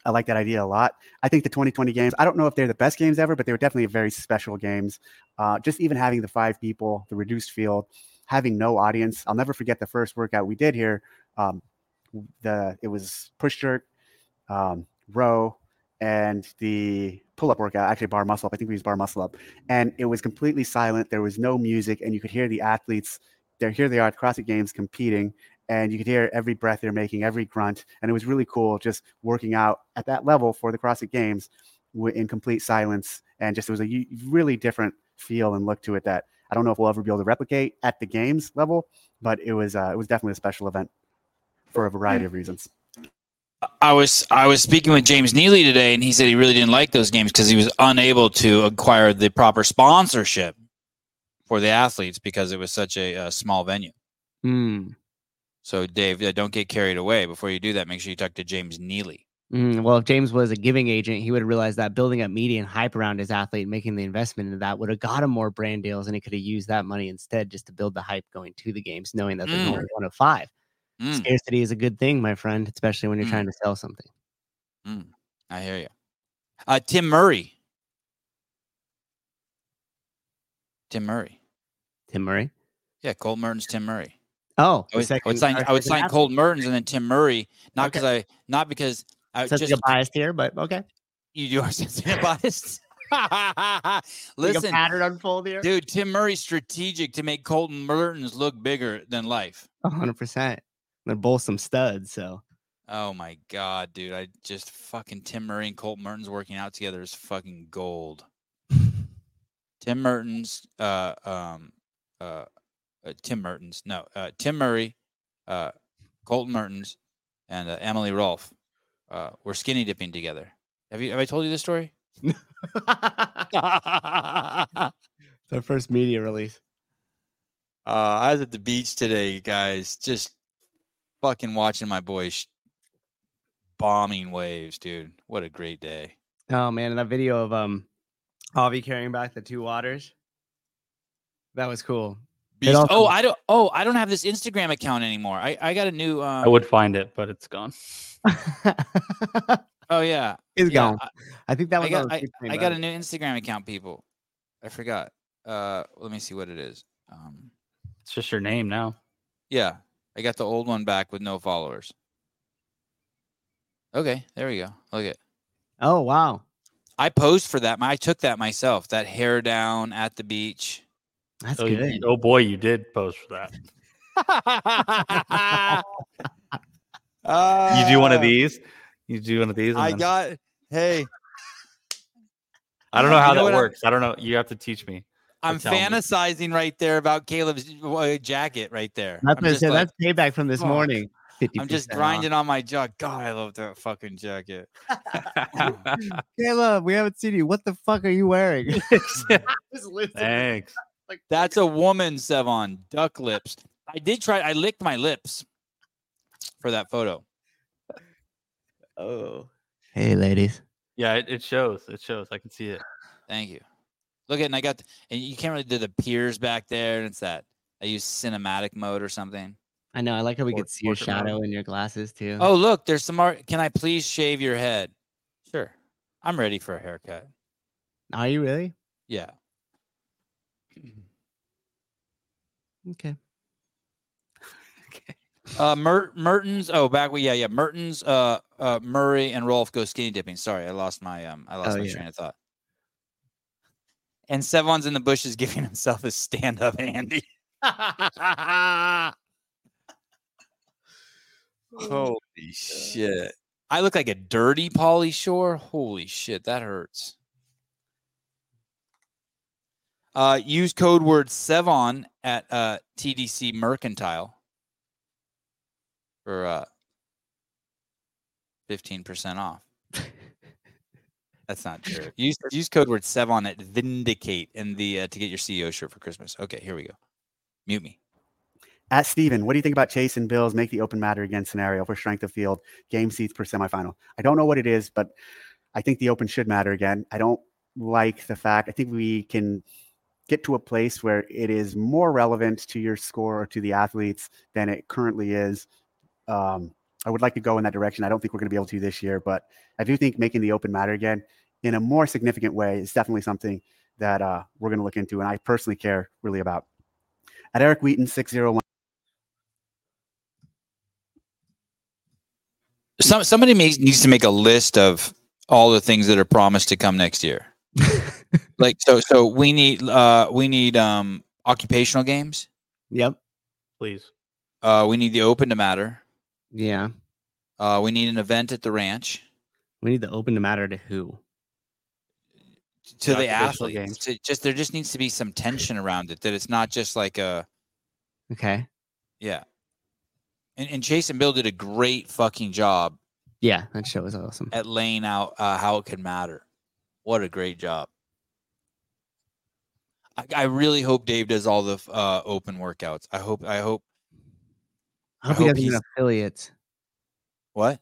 I like that idea a lot. I think the 2020 games, I don't know if they're the best games ever, but they were definitely very special games. Uh, just even having the five people, the reduced field, having no audience. I'll never forget the first workout we did here. Um, the it was push jerk, um, row, and the pull up workout. Actually, bar muscle up. I think we used bar muscle up, and it was completely silent. There was no music, and you could hear the athletes. There, here they are at CrossFit Games competing, and you could hear every breath they're making, every grunt, and it was really cool just working out at that level for the CrossFit Games in complete silence, and just it was a really different feel and look to it that I don't know if we'll ever be able to replicate at the games level, but it was uh, it was definitely a special event for a variety of reasons. I was I was speaking with James Neely today, and he said he really didn't like those games because he was unable to acquire the proper sponsorship for the athletes because it was such a, a small venue. Mm. So, Dave, don't get carried away. Before you do that, make sure you talk to James Neely. Mm, well, if James was a giving agent, he would have realized that building up media and hype around his athlete, and making the investment into that would have got him more brand deals, and he could have used that money instead just to build the hype going to the games, knowing that there's Mm. only one of five. Mm, Scarcity is a good thing, my friend, especially when you're Mm. trying to sell something. I hear you. Uh, Tim Murray. Tim Murray. Tim Murray. Yeah, Colt Mertens, Tim Murray. Oh, I would, I would sign. I would sign Colt Mertens and then Tim Murray. Not Okay. because I. Not because I Such just biased here, but okay. you are sensitive biased. Like Listen, a pattern unfold here. dude, Tim Murray's strategic to make Colten Mertens look bigger than life. hundred percent. They're both some studs. So Oh my god, dude! I just fucking Tim Murray and Colt Mertens working out together is fucking gold. Tim Mertens, uh, um, uh, uh, Tim Mertens, no, uh, Tim Murray, uh, Colten Mertens, and uh, Emily Rolfe, uh, were skinny dipping together. Have you? Have I told you this story? uh, their first media release. I was at the beach today, guys, just fucking watching my boys sh- bombing waves, dude. What a great day. Oh man, and that video of um Avi carrying back the two waters. That was cool. Beast. also- oh, I don't. Oh, I don't have this Instagram account anymore. I, I got a new. Um, I would find it, but it's gone. Oh yeah, It's yeah, gone. I, I think that I was got. I, I got a new Instagram account, people. I forgot. Uh, let me see what it is. Um, It's just your name now. yeah, I got the old one back with no followers. Okay, there we go. Look at. Oh wow. I posed for that. I took that myself. That hair down at the beach. That's Oh, you- good. oh boy, you did pose for that. You do one of these. You do one of these. Uh, I then- got. Hey, I don't know You how know that what I'm- works. I don't know. You have to teach me. I'm tell me. fantasizing right there about Caleb's uh, jacket right there. That's, I'm what I just said, like- that's payback from this fuck. morning. 50 I'm just grinding on my jaw. God, I love that fucking jacket. Caleb, we haven't seen you. What the fuck are you wearing? Thanks. Like, That's a woman, Sevan. Duck lips. I did try. I licked my lips for that photo. oh. Hey, ladies. Yeah, it, it shows. It shows. I can see it. Thank you. Look at, and I got, and you can't really do the piers back there. And it's that I use cinematic mode or something. I know. I like how we Por- could see your portrait mode. shadow in your glasses too. Oh, look, there's some art. Can I please shave your head? Sure. I'm ready for a haircut. are you really? Yeah. Okay. Okay. Uh, Mer- Mertens. Oh, back. we. Yeah, yeah. Mertens, uh, uh, Murray, and Rolfe go skinny dipping. Sorry, I lost my um, I lost Oh, my yeah. train of thought. And Sevan's in the bushes giving himself a stand-up Andy. Holy shit! I look like a dirty Pauly Shore. Holy shit, that hurts. Uh, use code word Sevan at uh, TDC Mercantile for uh, fifteen percent off. That's not true. Use use code word Sevan at Vindicate in the uh, to get your CEO shirt for Christmas. Okay, here we go. Mute me. At Steven, what do you think about Chase and Bills make the open matter again scenario for strength of field, game seats per semifinal? I don't know what it is, but I think the open should matter again. I don't like the fact, I think we can get to a place where it is more relevant to your score or to the athletes than it currently is. Um, I would like to go in that direction. I don't think we're going to be able to this year, but I do think making the open matter again in a more significant way is definitely something that uh, we're going to look into, and I personally care really about. At Eric Wheaton, 601. Some somebody makes, needs to make a list of all the things that are promised to come next year. like so so we need uh we need um occupational games. Yep. Please. Uh we need the open to matter. Yeah. Uh we need an event at the ranch We need the open to matter to who? To the athletes. games. To just there just needs to be some tension around it that it's not just like a Okay. yeah. And, and Chase and Bill did a great fucking job Yeah, that show was awesome. at laying out uh, how it could matter. What a great job. I, I really hope Dave does all the uh, open workouts. I hope. I hope. I hope, hope he does them in affiliates. What?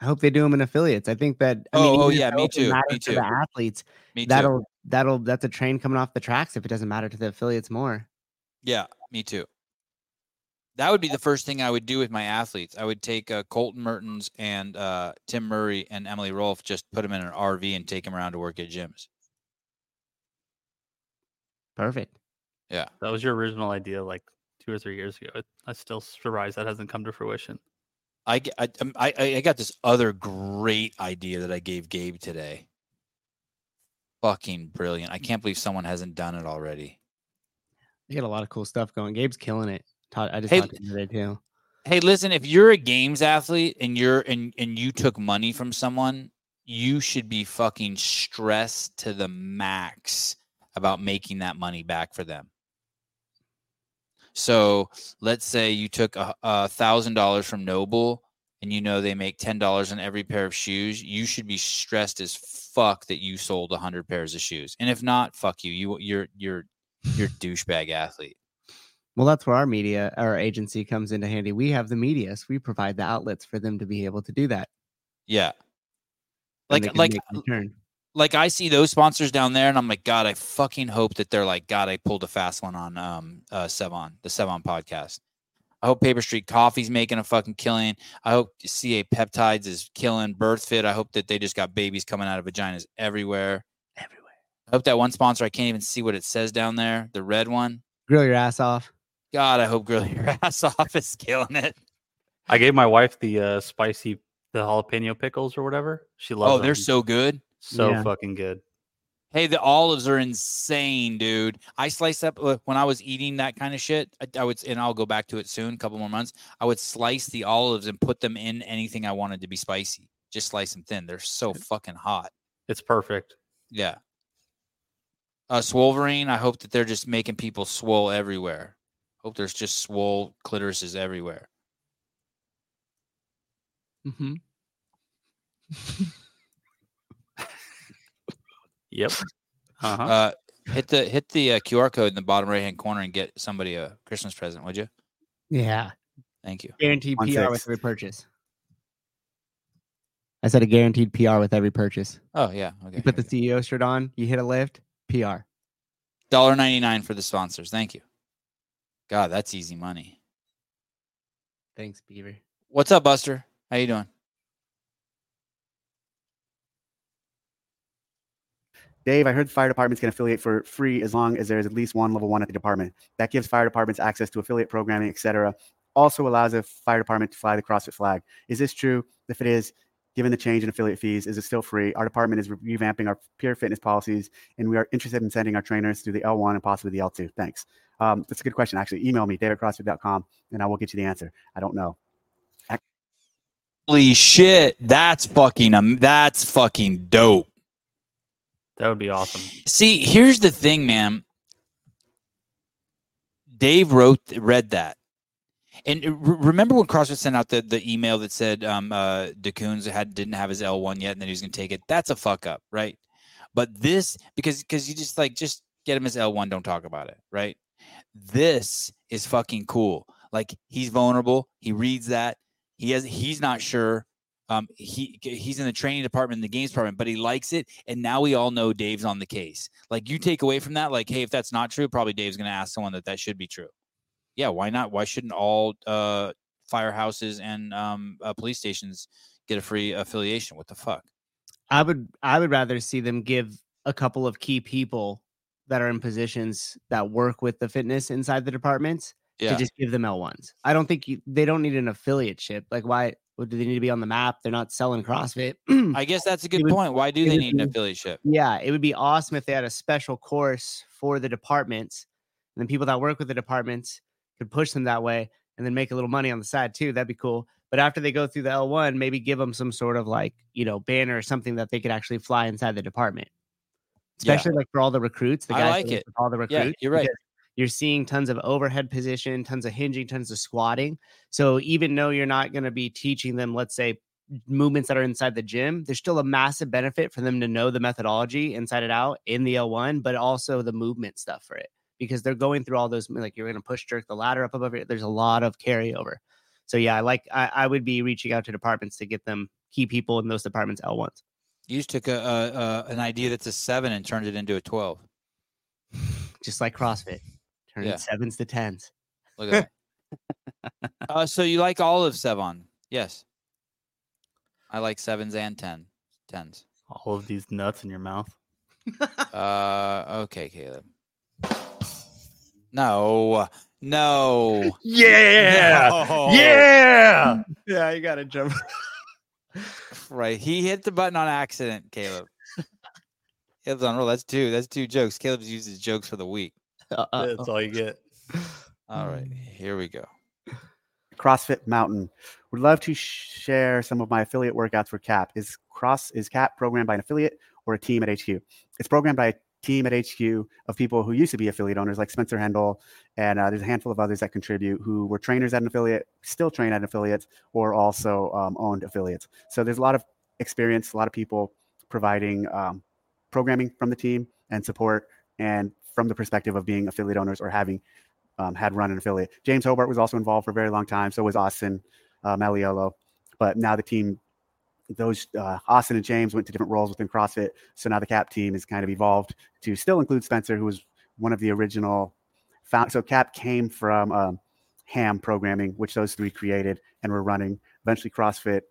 I hope they do them in affiliates. I think that. I Oh, mean, oh, yeah, me too, me matters to. The athletes Me too. that'll that'll that's a train coming off the tracks if it doesn't matter to the affiliates more. Yeah, me too. That would be the first thing I would do with my athletes. I would take uh, Colten Mertens and uh, Tim Murray and Emily Rolfe, just put them in an RV and take them around to work at gyms. Perfect. Yeah, that was your original idea like two or three years ago. It, I still surprised that hasn't come to fruition. I, g- I, um, I, I- I got this other great idea that I gave Gabe today. Fucking brilliant. I can't believe someone hasn't done it already. You got a lot of cool stuff going. Gabe's killing it. Todd, I just Hey, talked to today too. Hey, listen, if you're a games athlete and you're and and you took money from someone, you should be fucking stressed to the max about making that money back for them. So let's say you took a thousand dollars from NOBULL and you know they make ten dollars on every pair of shoes, you should be stressed as fuck that you sold a hundred pairs of shoes. And if not, fuck you. You you're you're you're a douchebag athlete. Well, that's where our media, our agency comes into handy. We have the media, so we provide the outlets for them to be able to do that. Yeah. and Like like make a return. Uh, like I see those sponsors down there, and I'm like, God, I fucking hope that they're like, God, I pulled a fast one on um uh Sevan, the Sevan podcast. I hope Paper Street Coffee's making a fucking killing. I hope CA Peptides is killing BirthFit. I hope that they just got babies coming out of vaginas everywhere. everywhere. I hope that one sponsor, I can't even see what it says down there, the red one. Grill your ass off. God, I hope Grill Your Ass Off is killing it. I gave my wife the uh, spicy, the jalapeno pickles or whatever. She loves. Oh, they're so good. So Yeah. fucking good. Hey, the olives are insane, dude. I sliced up uh, when I was eating that kind of shit. I, I would, and I'll go back to it soon, a couple more months. I would slice the olives and put them in anything I wanted to be spicy. Just slice them thin. They're so fucking hot. It's perfect. Yeah. Uh, Swolverine. I hope that they're just making people swole everywhere. Hope there's just swole clitorises everywhere. Mm-hmm. Yep. Uh-huh. Uh, hit the hit the uh, QR code in the bottom right hand corner and get somebody a Christmas present, would you? Yeah. Thank you. Guaranteed One PR six. with every purchase. I said a guaranteed PR with every purchase. Oh yeah. Okay. You put the CEO shirt on, you hit a lift, PR. Dollar ninety nine for the sponsors. Thank you. God, that's easy money. Thanks, Beaver. What's up, Buster? How you doing? Dave, I heard fire departments can affiliate for free as long as there is at least one level one at the department. That gives fire departments access to affiliate programming, etc. Also allows a fire department to fly the CrossFit flag. Is this true? If it is, given the change in affiliate fees, is it still free? Our department is revamping our peer fitness policies, and we are interested in sending our trainers through the L1 and possibly the L2. Thanks. Um, that's a good question. Actually, email me, davidcrossfit.com, and I will get you the answer. I don't know. Holy shit, that's fucking um, that's fucking dope. That would be awesome. See, here's the thing, man. Dave wrote read that. And remember when CrossFit sent out the, the email that said um uh DeCoons had didn't have his L1 yet and then he was gonna take it? That's a fuck up, right? But this because because you just like just get him his L1, don't talk about it, right? This is fucking cool. Like he's vulnerable, he reads that, he has he's not sure. Um, he he's in the training department, in the games department, but he likes it, and now we all know Dave's on the case. Like you take away from that, like, hey, if that's not true, probably Dave's going to ask someone that that should be true. Yeah, why not? Why shouldn't all uh, firehouses and um, uh, police stations get a free affiliation? What the fuck? I would I would rather see them give a couple of key people that are in positions that work with the fitness inside the departments Yeah, to just give them L1s. I don't think you, they don't need an affiliateship. Like why what, do they need to be on the map? They're not selling CrossFit. I guess that's a good would- point. Why do they need an be- affiliateship? yeah, it would be awesome if they had a special course for the departments and then people that work with the departments could push them that way and then make a little money on the side too. That'd be cool. But after they go through the L1, maybe give them some sort of like, you know, banner or something that they could actually fly inside the department. Yeah. Especially like for all the recruits. The I guys like it. All the recruits. Yeah, recruits. you're right. You're seeing tons of overhead position, tons of hinging, tons of squatting. So even though you're not going to be teaching them, let's say, movements that are inside the gym, there's still a massive benefit for them to know the methodology inside and out in the L1, but also the movement stuff for it because they're going through all those like you're going to push jerk the ladder up above it. There's a lot of carryover. So yeah, I like I, I would be reaching out to departments to get them key people in those departments L1s. You just took a, a, a an idea that's a seven and turned it into a twelve. Just like CrossFit, Yeah. sevens to tens. Look at that. uh, so you like all of Sevon? Yes. I like sevens and ten tens. All of these nuts in your mouth. Uh, okay, Caleb. No, no. Yeah. No. Yeah. Yeah, you gotta jump. Right. He hit the button on accident, Caleb. Caleb's on roll. That's two. That's two jokes. Caleb's uses jokes for the week. Uh, uh, That's all you get. All right. Here we go. CrossFit Mountain. Would love to share some of my affiliate workouts for CAP. Is Cross is CAP programmed by an affiliate or a team at HQ? It's programmed by a team at HQ of people who used to be affiliate owners, like Spencer Hendel, and uh, there's a handful of others that contribute who were trainers at an affiliate, still train at affiliates, or also um, owned affiliates. So there's a lot of experience, a lot of people providing um, programming from the team and support, and from the perspective of being affiliate owners or having um, had run an affiliate. James Hobart was also involved for a very long time. So was Austin uh, Malleolo. But now the team, those uh, Austin and James went to different roles within CrossFit. So now the CAP team is kind of evolved to still include Spencer, who was one of the original found. So CAP came from um, Ham programming, which those three created and were running. Eventually, CrossFit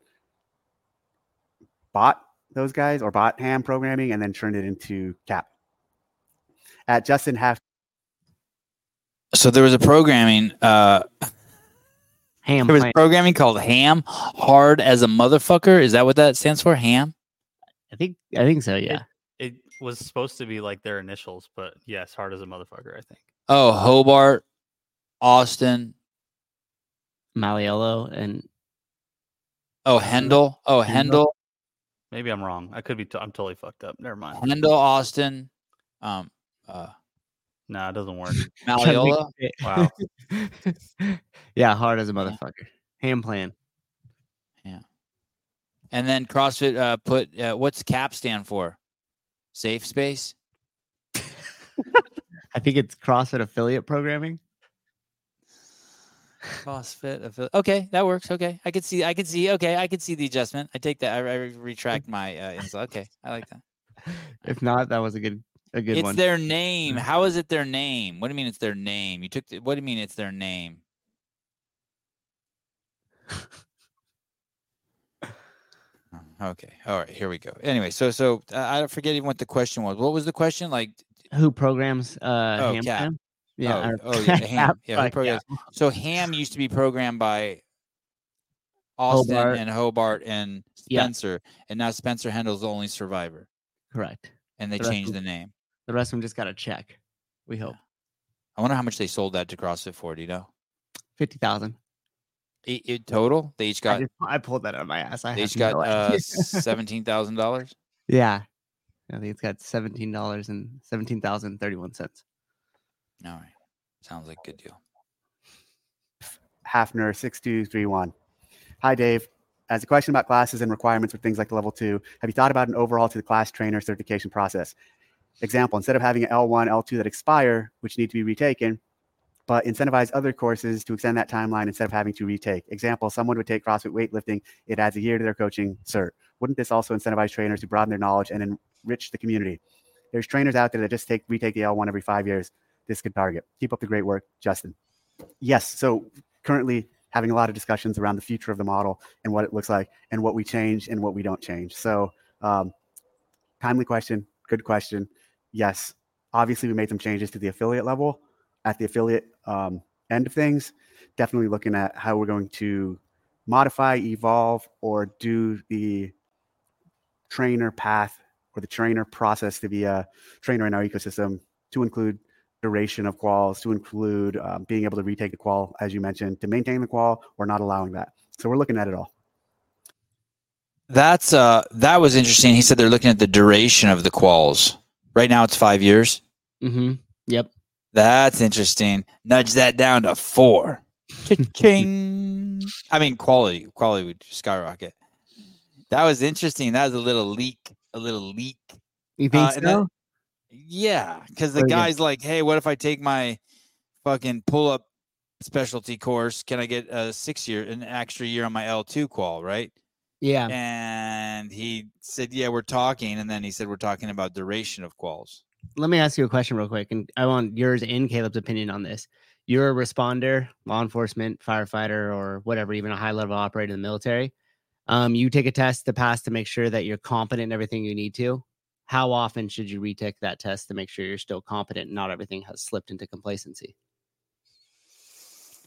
bought those guys or bought Ham programming and then turned it into CAP. At Justin Half So there was a programming. Uh, ham there was plan. programming called Ham. Hard as a motherfucker. Is that what that stands for? Ham. I think I think so. Yeah. It was supposed to be like their initials, but yes, hard as a motherfucker, I think. Oh, Hobart, Austin. Maliello and Oh, Hendel. Oh, Hendel. Maybe I'm wrong. I could be. T- I'm totally fucked up. Never mind. Hendel, Austin. Um, uh, Nah, it doesn't work. Maliola. Wow. yeah, hard as a motherfucker. Ham plan. Yeah. And then CrossFit uh, put uh, what's CAP stand for? Safe space. I think it's CrossFit affiliate programming. CrossFit. affiliate. Okay, that works. Okay, I could see. I could see. Okay, I could see the adjustment. I take that. I, I retract my uh, insult. Okay, I like that. If not, that was a good a good it's one. their name. How is it their name? What do you mean it's their name? You took. The, what do you mean it's their name? Okay. All right. Here we go. Anyway, so so uh, I forget even what the question was. What was the question? Like, Who programs uh Oh, ham Cap. plan? Yeah. oh, or- oh yeah, Ham. Yeah, who Fuck, programs- So Ham used to be programmed by Austin Hobart. and Hobart and Yeah. Spencer, and now Spencer Hendel's the only survivor, Correct. and they The changed of- the name. The rest of them just got a check. We hope I wonder how much they sold that to CrossFit for. Do you know? fifty thousand. I- I- total, they each I, got just, I pulled that out of my ass. I they each got no uh, seventeen thousand dollars. yeah. I think it's got seventeen dollars and seventeen thousand thirty one cents. All right, sounds like a good deal. Hafner 6231. Hi, Dave. As a question about classes and requirements for things like level two, have you thought about an overhaul to the class trainer certification process? Example, instead of having an L1, L2 that expire, which need to be retaken, but incentivize other courses to extend that timeline instead of having to retake. Example, someone would take CrossFit weightlifting, it adds a year to their coaching cert. Wouldn't this also incentivize trainers to broaden their knowledge and enrich the community? There's trainers out there that just take retake the L1 every five years. This could target. Keep up the great work, Justin. Yes. So currently having a lot of discussions around the future of the model and what it looks like and what we change and what we don't change. So um, timely question, good question. Yes, obviously we made some changes to the affiliate level at the affiliate um, end of things. Definitely looking at how we're going to modify, evolve, or do the trainer path or the trainer process to be a trainer in our ecosystem to include duration of quals, to include um, being able to retake the qual, as you mentioned, to maintain the qual or not allowing that. So we're looking at it all. That's uh that was interesting. He said they're looking at the duration of the quals. Right now it's five years. Mm-hmm. Yep. That's interesting. Nudge that down to four. Cha-ching. I mean, quality quality would skyrocket. That was interesting. That was a little leak. A little leak. You think Uh, so? then- Yeah, because the guy's like, "Hey, what if I take my fucking pull-up specialty course? Can I get a six year, an extra year on my L two qual, right?" Yeah. And he said, "Yeah, we're talking." And then he said, "We're talking about duration of quals." Let me ask you a question real quick, and I want yours and Caleb's opinion on this. You're a responder, law enforcement, firefighter, or whatever, even a high level operator in the military. Um, you take a test to pass to make sure that you're competent in everything you need to. How often should you retake that test to make sure you're still competent and not everything has slipped into complacency?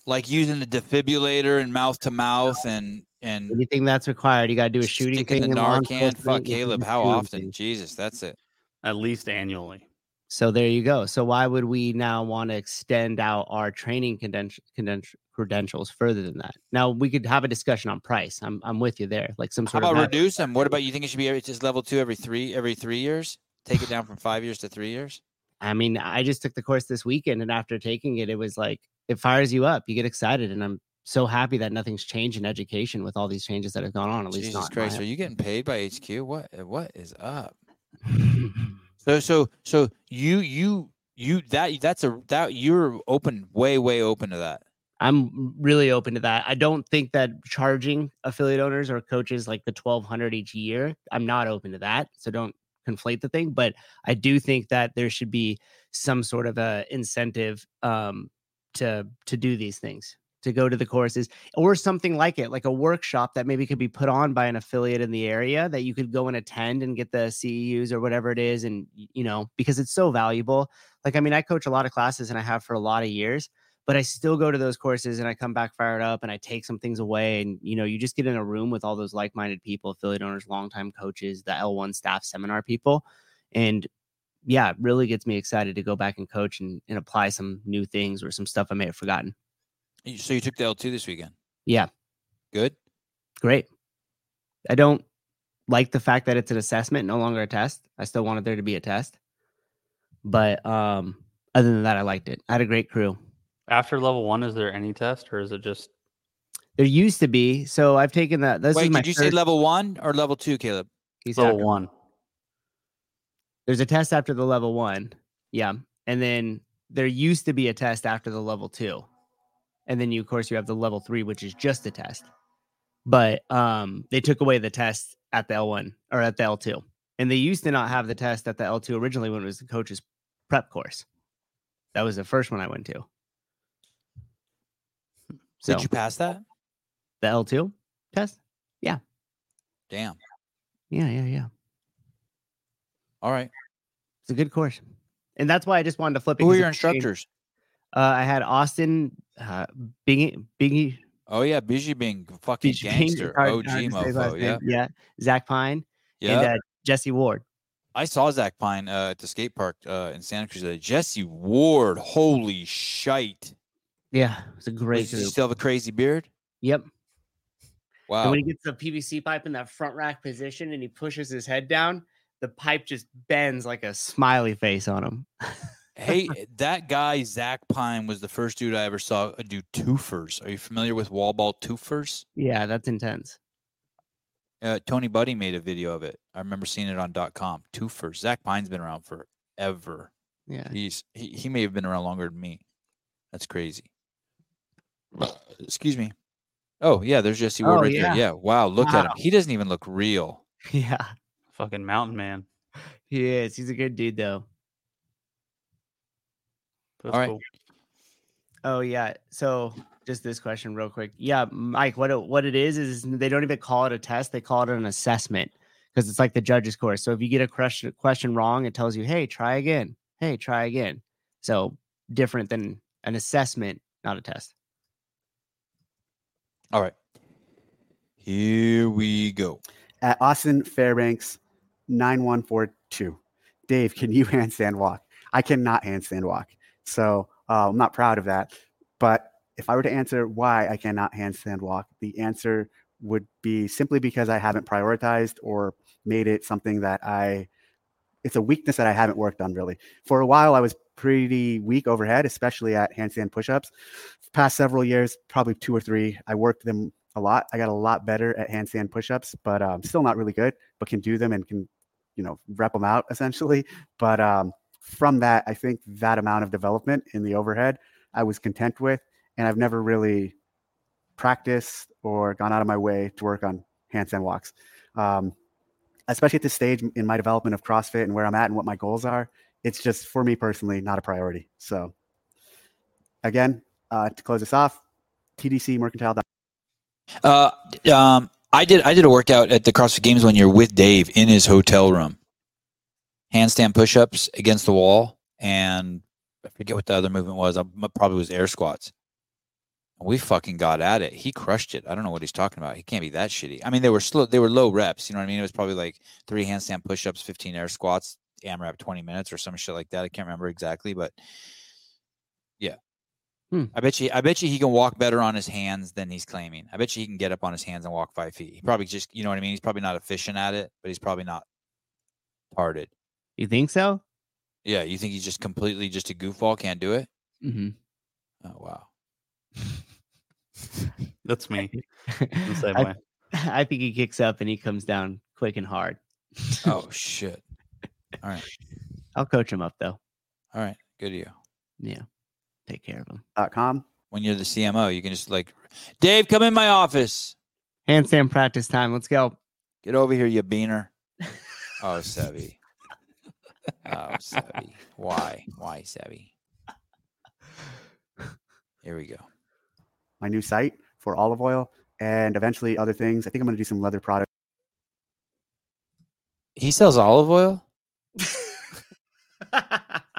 Like using the defibrillator and mouth to mouth and and Anything that's required, you got to do a shooting thing. the Narcan. Fuck Caleb. How often? things. Jesus, that's it. At least annually. So there you go. So why would we now want to extend out our training credenti- credenti- credentials further than that? Now we could have a discussion on price. I'm I'm with you there. Like some How sort about of reduce them? What about you think it should be every, just level two every three every three years? Take it down from five years to three years. I mean, I just took the course this weekend, and after taking it, it was like it fires you up. You get excited, and I'm so happy that nothing's changed in education with all these changes that have gone on. At least Jesus Christ, are you getting paid by HQ? What uh, what is up? So so so you you you that that's a that you're open way way open to that. I'm really open to that. I don't think that charging affiliate owners or coaches like the 1200 each year, I'm not open to that. So don't conflate the thing, but I do think that there should be some sort of a incentive um to to do these things, to go to the courses or something like it, like a workshop that maybe could be put on by an affiliate in the area that you could go and attend and get the CEUs or whatever it is and you know, because it's so valuable. Like I mean, I coach a lot of classes and I have for a lot of years but I still go to those courses and I come back fired up and I take some things away. And you know, you just get in a room with all those like-minded people, affiliate owners, longtime coaches, the L1 staff seminar people. And yeah, it really gets me excited to go back and coach and, and apply some new things or some stuff I may have forgotten. So you took the L two this weekend. Yeah, Good. great. I don't like the fact that it's an assessment, no longer a test. I still wanted there to be a test. But um, other than that, I liked it. I had a great crew. After level one, is there any test or is it just There used to be. So I've taken that. This is Wait, my did you say third- level one or level two, Caleb? he said level after- one? There's a test after the level one. Yeah. And then there used to be a test after the level two. And then you, of course, you have the level three, which is just a test. But um, they took away the test at the L1 or at the L2. And they used to not have the test at the L2 originally when it was the coach's prep course. That was the first one I went to. So Did you pass that? the L2 test? Yeah. Damn. Yeah, yeah, yeah. All right. It's a good course. And that's why I just wanted to flip it. Who are your instructors? Uh, I had Austin, uh, Bingy, Bingy, Oh yeah, Bijy being fucking gangster. hard- OG hard to say his last mofo. Yeah. yeah. Zach Pine Yeah. and uh, Jesse Ward. I saw Zach Pine uh, at the skate park uh, in Santa Cruz. Jesse Ward, holy shite! Yeah, it's a great Does he still have a crazy beard? Yep. And Wow. when he gets the PVC pipe in that front rack position and he pushes his head down, the pipe just bends like a smiley face on him. hey, that guy Zach Pine was the first dude I ever saw do twofers. Are you familiar with wall ball twofers? Yeah, that's intense. Uh, Tony Budding made a video of it. I remember seeing it on dot com Twofers. Zach Pine's been around forever. Yeah. He's he, he may have been around longer than me. That's crazy. Excuse me. Oh yeah, there's Jesse oh, Ward Oh, right yeah. there. Yeah. Wow. Look at him. He doesn't even look real. Yeah. Fucking mountain man. He is. He's a good dude though. That's All right. cool. Oh yeah. So just this question real quick. Yeah, Mike, what it, what it is is they don't even call it a test, they call it an assessment because it's like the judge's course. So if you get a question question wrong, it tells you, "Hey, try again. Hey, try again." So different than an assessment, not a test. All right. Here we go. At Austin Fairbanks, 9142. Dave, can you handstand walk? I cannot handstand walk. So uh, I'm not proud of that. But if I were to answer why I cannot handstand walk, the answer would be simply because I haven't prioritized or made it something that I, it's a weakness that I haven't worked on really. For a while, I was pretty weak overhead, especially at handstand push ups. Past several years, probably two or three, I worked them a lot. I got a lot better at handstand push-ups, but um, still not really good, but can do them and can, you know, rep them out essentially. But um, from that, I think that amount of development in the overhead, I was content with, and I've never really practiced or gone out of my way to work on handstand walks. Um, especially at this stage in my development of CrossFit and where I'm at and what my goals are, it's just for me personally not a priority. So, again, uh, to close this off, TDC Mercantile. Uh, um, I did I did a workout at the CrossFit Games one year with Dave in his hotel room. Handstand push-ups against the wall, and I forget what the other movement was. I probably was air squats. We fucking got at it. He crushed it. I don't know what he's talking about. He can't be that shitty. I mean, they were slow. They were low reps. You know what I mean? It was probably like three handstand push-ups, fifteen air squats, AMRAP twenty minutes or some shit like that. I can't remember exactly, but yeah. Hmm. I bet you. I bet you he can walk better on his hands than he's claiming. I bet you he can get up on his hands and walk five feet. He probably just, you know what I mean. He's probably not efficient at it, but he's probably not retarded. You think so? Yeah, you think he's just completely just a goofball, can't do it? Mm-hmm. Oh wow. That's me. I. I think he kicks up and he comes down quick and hard. Oh shit. All right. I'll coach him up though. All right. Good to you. Yeah. Take care of him. Dot com. When you're the CMO, you can just like, Dave, come in my office. Handstand practice time. Let's go. Get over here, you beaner. Oh, Sevi. Oh, Sevi. Why? Why, Sevi? Here we go. my new site for olive oil and eventually other things. I think I'm going to do some leather products. He sells olive oil.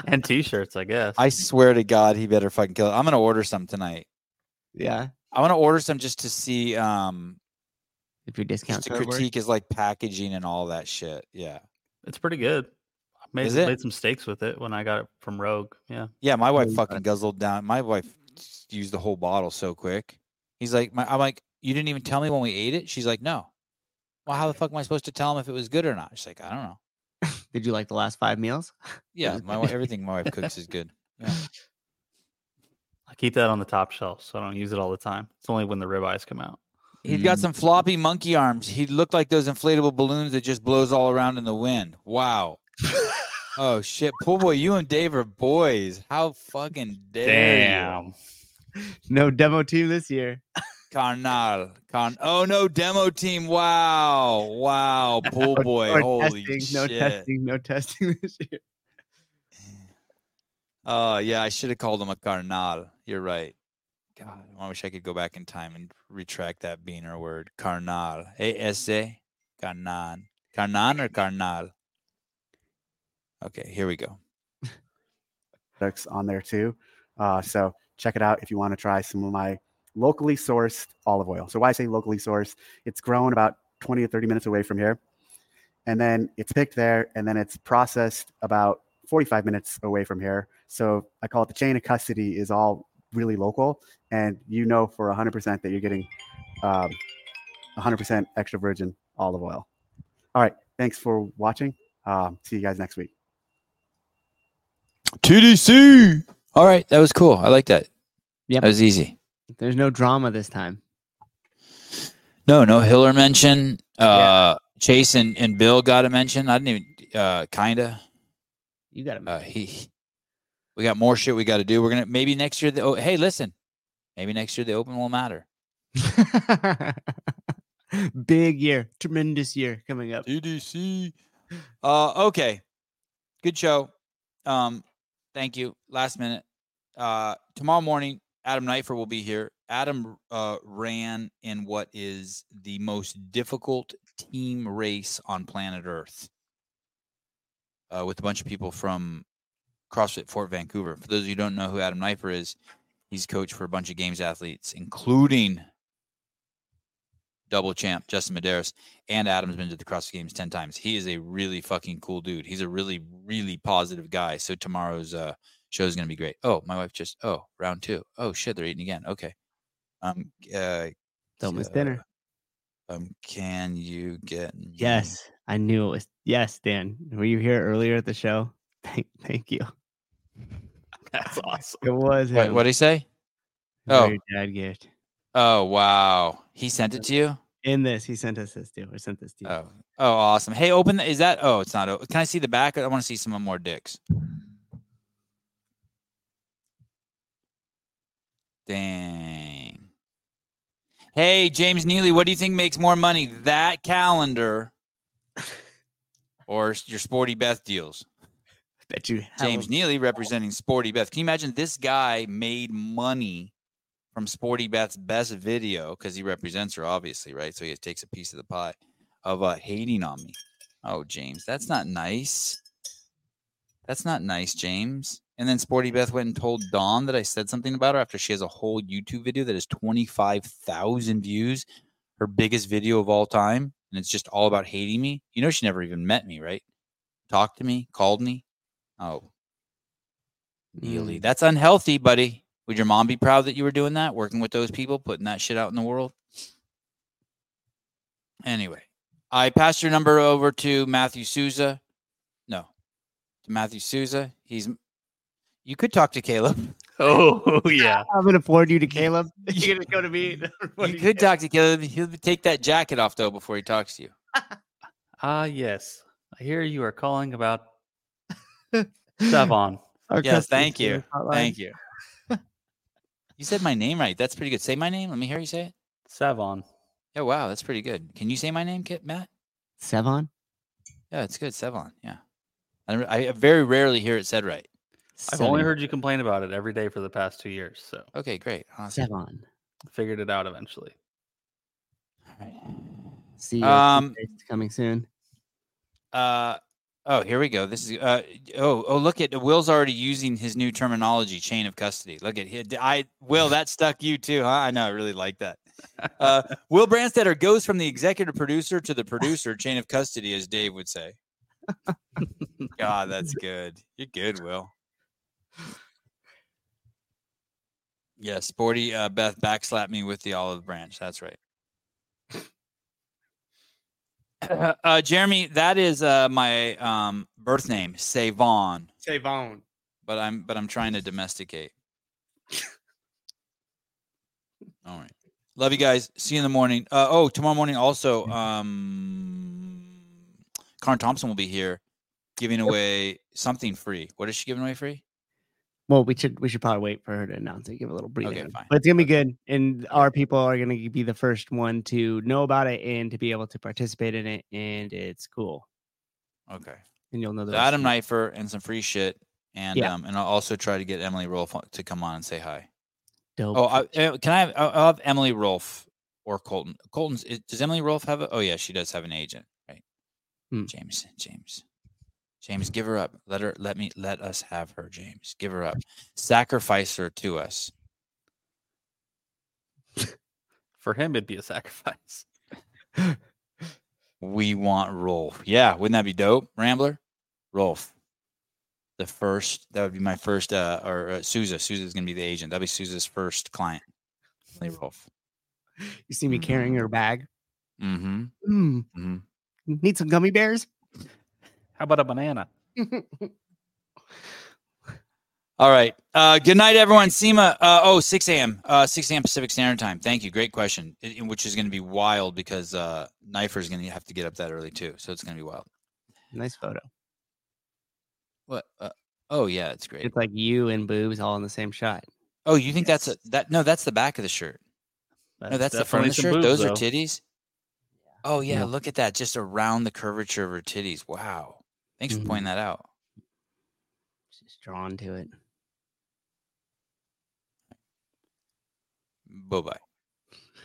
And t-shirts, I guess. I swear to God, he better fucking kill it. I'm gonna order some tonight. yeah. I want to order some just to see, um, If your discount just to code works. critique his like packaging and all that shit. Yeah, it's pretty good. I made, Is it? made some steaks with it when I got it from Rogue. Yeah. yeah. My wife you fucking guzzled down. My wife used the whole bottle so quick. He's like, my, I'm like, you didn't even tell me when we ate it. She's like, no. Well, how the fuck am I supposed to tell him if it was good or not? She's like, I don't know. Did you like the last five meals? Yeah, my wi- everything my wife cooks is good. Yeah. I keep that on the top shelf, so I don't use it all the time. It's only when the ribeyes come out. He's got some floppy monkey arms. He looked like those inflatable balloons that just blows all around in the wind. Wow. oh shit, poor boy, you and Dave are boys. How fucking dare you? No demo team this year. Carnal. Con- oh no, demo team. Wow. Wow. Pool No- boy. no Holy testing, shit. No testing. No testing this year. Oh yeah, I should have called him a carnal. You're right. God, I wish I could go back in time and retract that beaner word. Carnal. A-S-A? Carnan. Carnan or carnal? Okay, here we go. on there too. Uh, so check it out if you want to try some of my locally sourced olive oil. So why I say locally sourced, it's grown about 20 to 30 minutes away from here. And then it's picked there and then it's processed about 45 minutes away from here. So I call it the chain of custody is all really local. And you know for 100% that you're getting um, 100% extra virgin olive oil. All right. Thanks for watching. Um, see you guys next week. TDC. All right, that was cool. I like that. Yeah. That was easy. There's no drama this time. No, no Hiller mention. Uh Chase and, and Bill got a mention. I didn't even uh kinda. You got Uh he we got more shit we gotta do. We're gonna maybe next year the oh hey listen. Maybe next year the open will matter. Big year, tremendous year coming up. TDC. Uh okay. Good show. Um thank you. Last minute. Uh tomorrow morning Adam Neiffer will be here. Adam uh ran in what is the most difficult team race on planet Earth. Uh with a bunch of people from CrossFit Fort Vancouver. For those of you who don't know who Adam Neiffer is, he's coach for a bunch of games athletes, including double champ Justin Medeiros and Adam's been to the CrossFit Games 10 times. He is a really fucking cool dude. He's a really, really positive guy. So tomorrow's uh, show is going to be great. Oh, my wife just, oh, round two. Oh, shit, they're eating again. Okay. Um, uh, Don't miss uh, dinner. Um, can you get me- Yes, I knew it was. Yes, Dan. Were you here earlier at the show? Thank, thank you. That's awesome. It was What what did he say? Oh. dad gift. Oh wow, he sent it to you. In this, he sent us this too. Or sent this to you. Oh, oh, awesome. Hey, open. The, is that? Oh, it's not. Can I see the back? I want to see some more dicks. Dang. Hey, James Neely, what do you think makes more money, that calendar or your Sporty Beth deals? Bet you James Neely representing Sporty Beth. Can you imagine this guy made money from Sporty Beth's best video because he represents her, obviously, right? So he takes a piece of the pie of uh, hating on me. Oh, James, that's not nice. That's not nice, James. And then Sporty Beth went and told Dawn that I said something about her after she has a whole YouTube video that has 25,000 views, her biggest video of all time. And it's just all about hating me. You know, she never even met me, right? Talked to me, called me. Oh, Neely, Mm. that's unhealthy, buddy. Would your mom be proud that you were doing that, working with those people, putting that shit out in the world? Anyway, I passed your number over to Matthew Souza. No, to Matthew Souza. He's. You could talk to Caleb. Oh yeah. I'm gonna forward you to Caleb. You're gonna go to me. You could talk to Caleb. He'll take that jacket off though before he talks to you. Ah yes. I hear you are calling about Savon. Our Yes, thank you. Thank you. You said my name right. That's pretty good. Say my name. Let me hear you say it. Savon. Oh wow, that's pretty good. Can you say my name, Kit Matt? Savon. Yeah, it's good. Savon. Yeah. I, I very rarely hear it said right. I've only heard you complain about it every day for the past two years, so Okay, great. Awesome. Sevon. figured it out eventually. All right. See you. Um, coming soon. Uh oh, here we go. This is uh oh oh look at Will's already using his new terminology, chain of custody. Look at him. I Will that stuck you too, huh? I know. I really like that. Uh, Will Branstetter goes from the executive producer to the producer, chain of custody, as Dave would say. God, that's good. You're good, Will. Yeah, sporty uh, Beth backslapped me with the olive branch. That's right. Uh, Jeremy, that is uh, my um, birth name, Savon, Sevon. but I'm but I'm trying to domesticate. All right, love you guys. See you in the morning. Uh, oh, tomorrow morning also. Um, Karen Thompson will be here, giving away something free. What is she giving away free? Well, we should we should probably wait for her to announce it. Give a little breathing. Okay, fine. But it's gonna be good, and our people are gonna be the first one to know about it and to be able to participate in it, and it's cool. Okay. And you'll know the So Adam. Neiffer and some free shit, and Yeah. um, and I'll also try to get Emily Rolfe to come on and say hi. Dope. Oh, I, uh, can I have? I'll I'll have Emily Rolfe or Colten. Colten's does Emily Rolfe have a? Oh yeah, she does have an agent, right? Hmm. James, James, James, give her up. Let her. Let me. Let us have her. James, give her up. Sacrifice her to us. For him, it'd be a sacrifice. We want Rolfe. Yeah, wouldn't that be dope, Rambler? Rolfe. The first. That would be my first. Uh, or uh, Souza. Souza's gonna be the agent. That'll be Souza's first client. Emily Rolfe. you see me carrying her bag. Mm-hmm. Mm, mm-hmm. need some gummy bears? How about a banana? All right. Uh, good night, everyone. SEMA. Uh, oh, 6 a.m. Uh, 6 a.m. Pacific Standard Time. Thank you. Great question. i- i- which is going to be wild because uh, Neiffer is going to have to get up that early too. So it's going to be wild. nice photo. What? Uh, oh yeah, it's great. It's like you and boobs all in the same shot. Oh, you think that's a that? No, that's the back of the shirt. No, that's the front of the shirt. some Those boobs, are titties. Oh yeah, Yeah. look at that. Just around the curvature of her titties. Wow. Thanks Mhm. for pointing that out. Just drawn to it. Bye bye.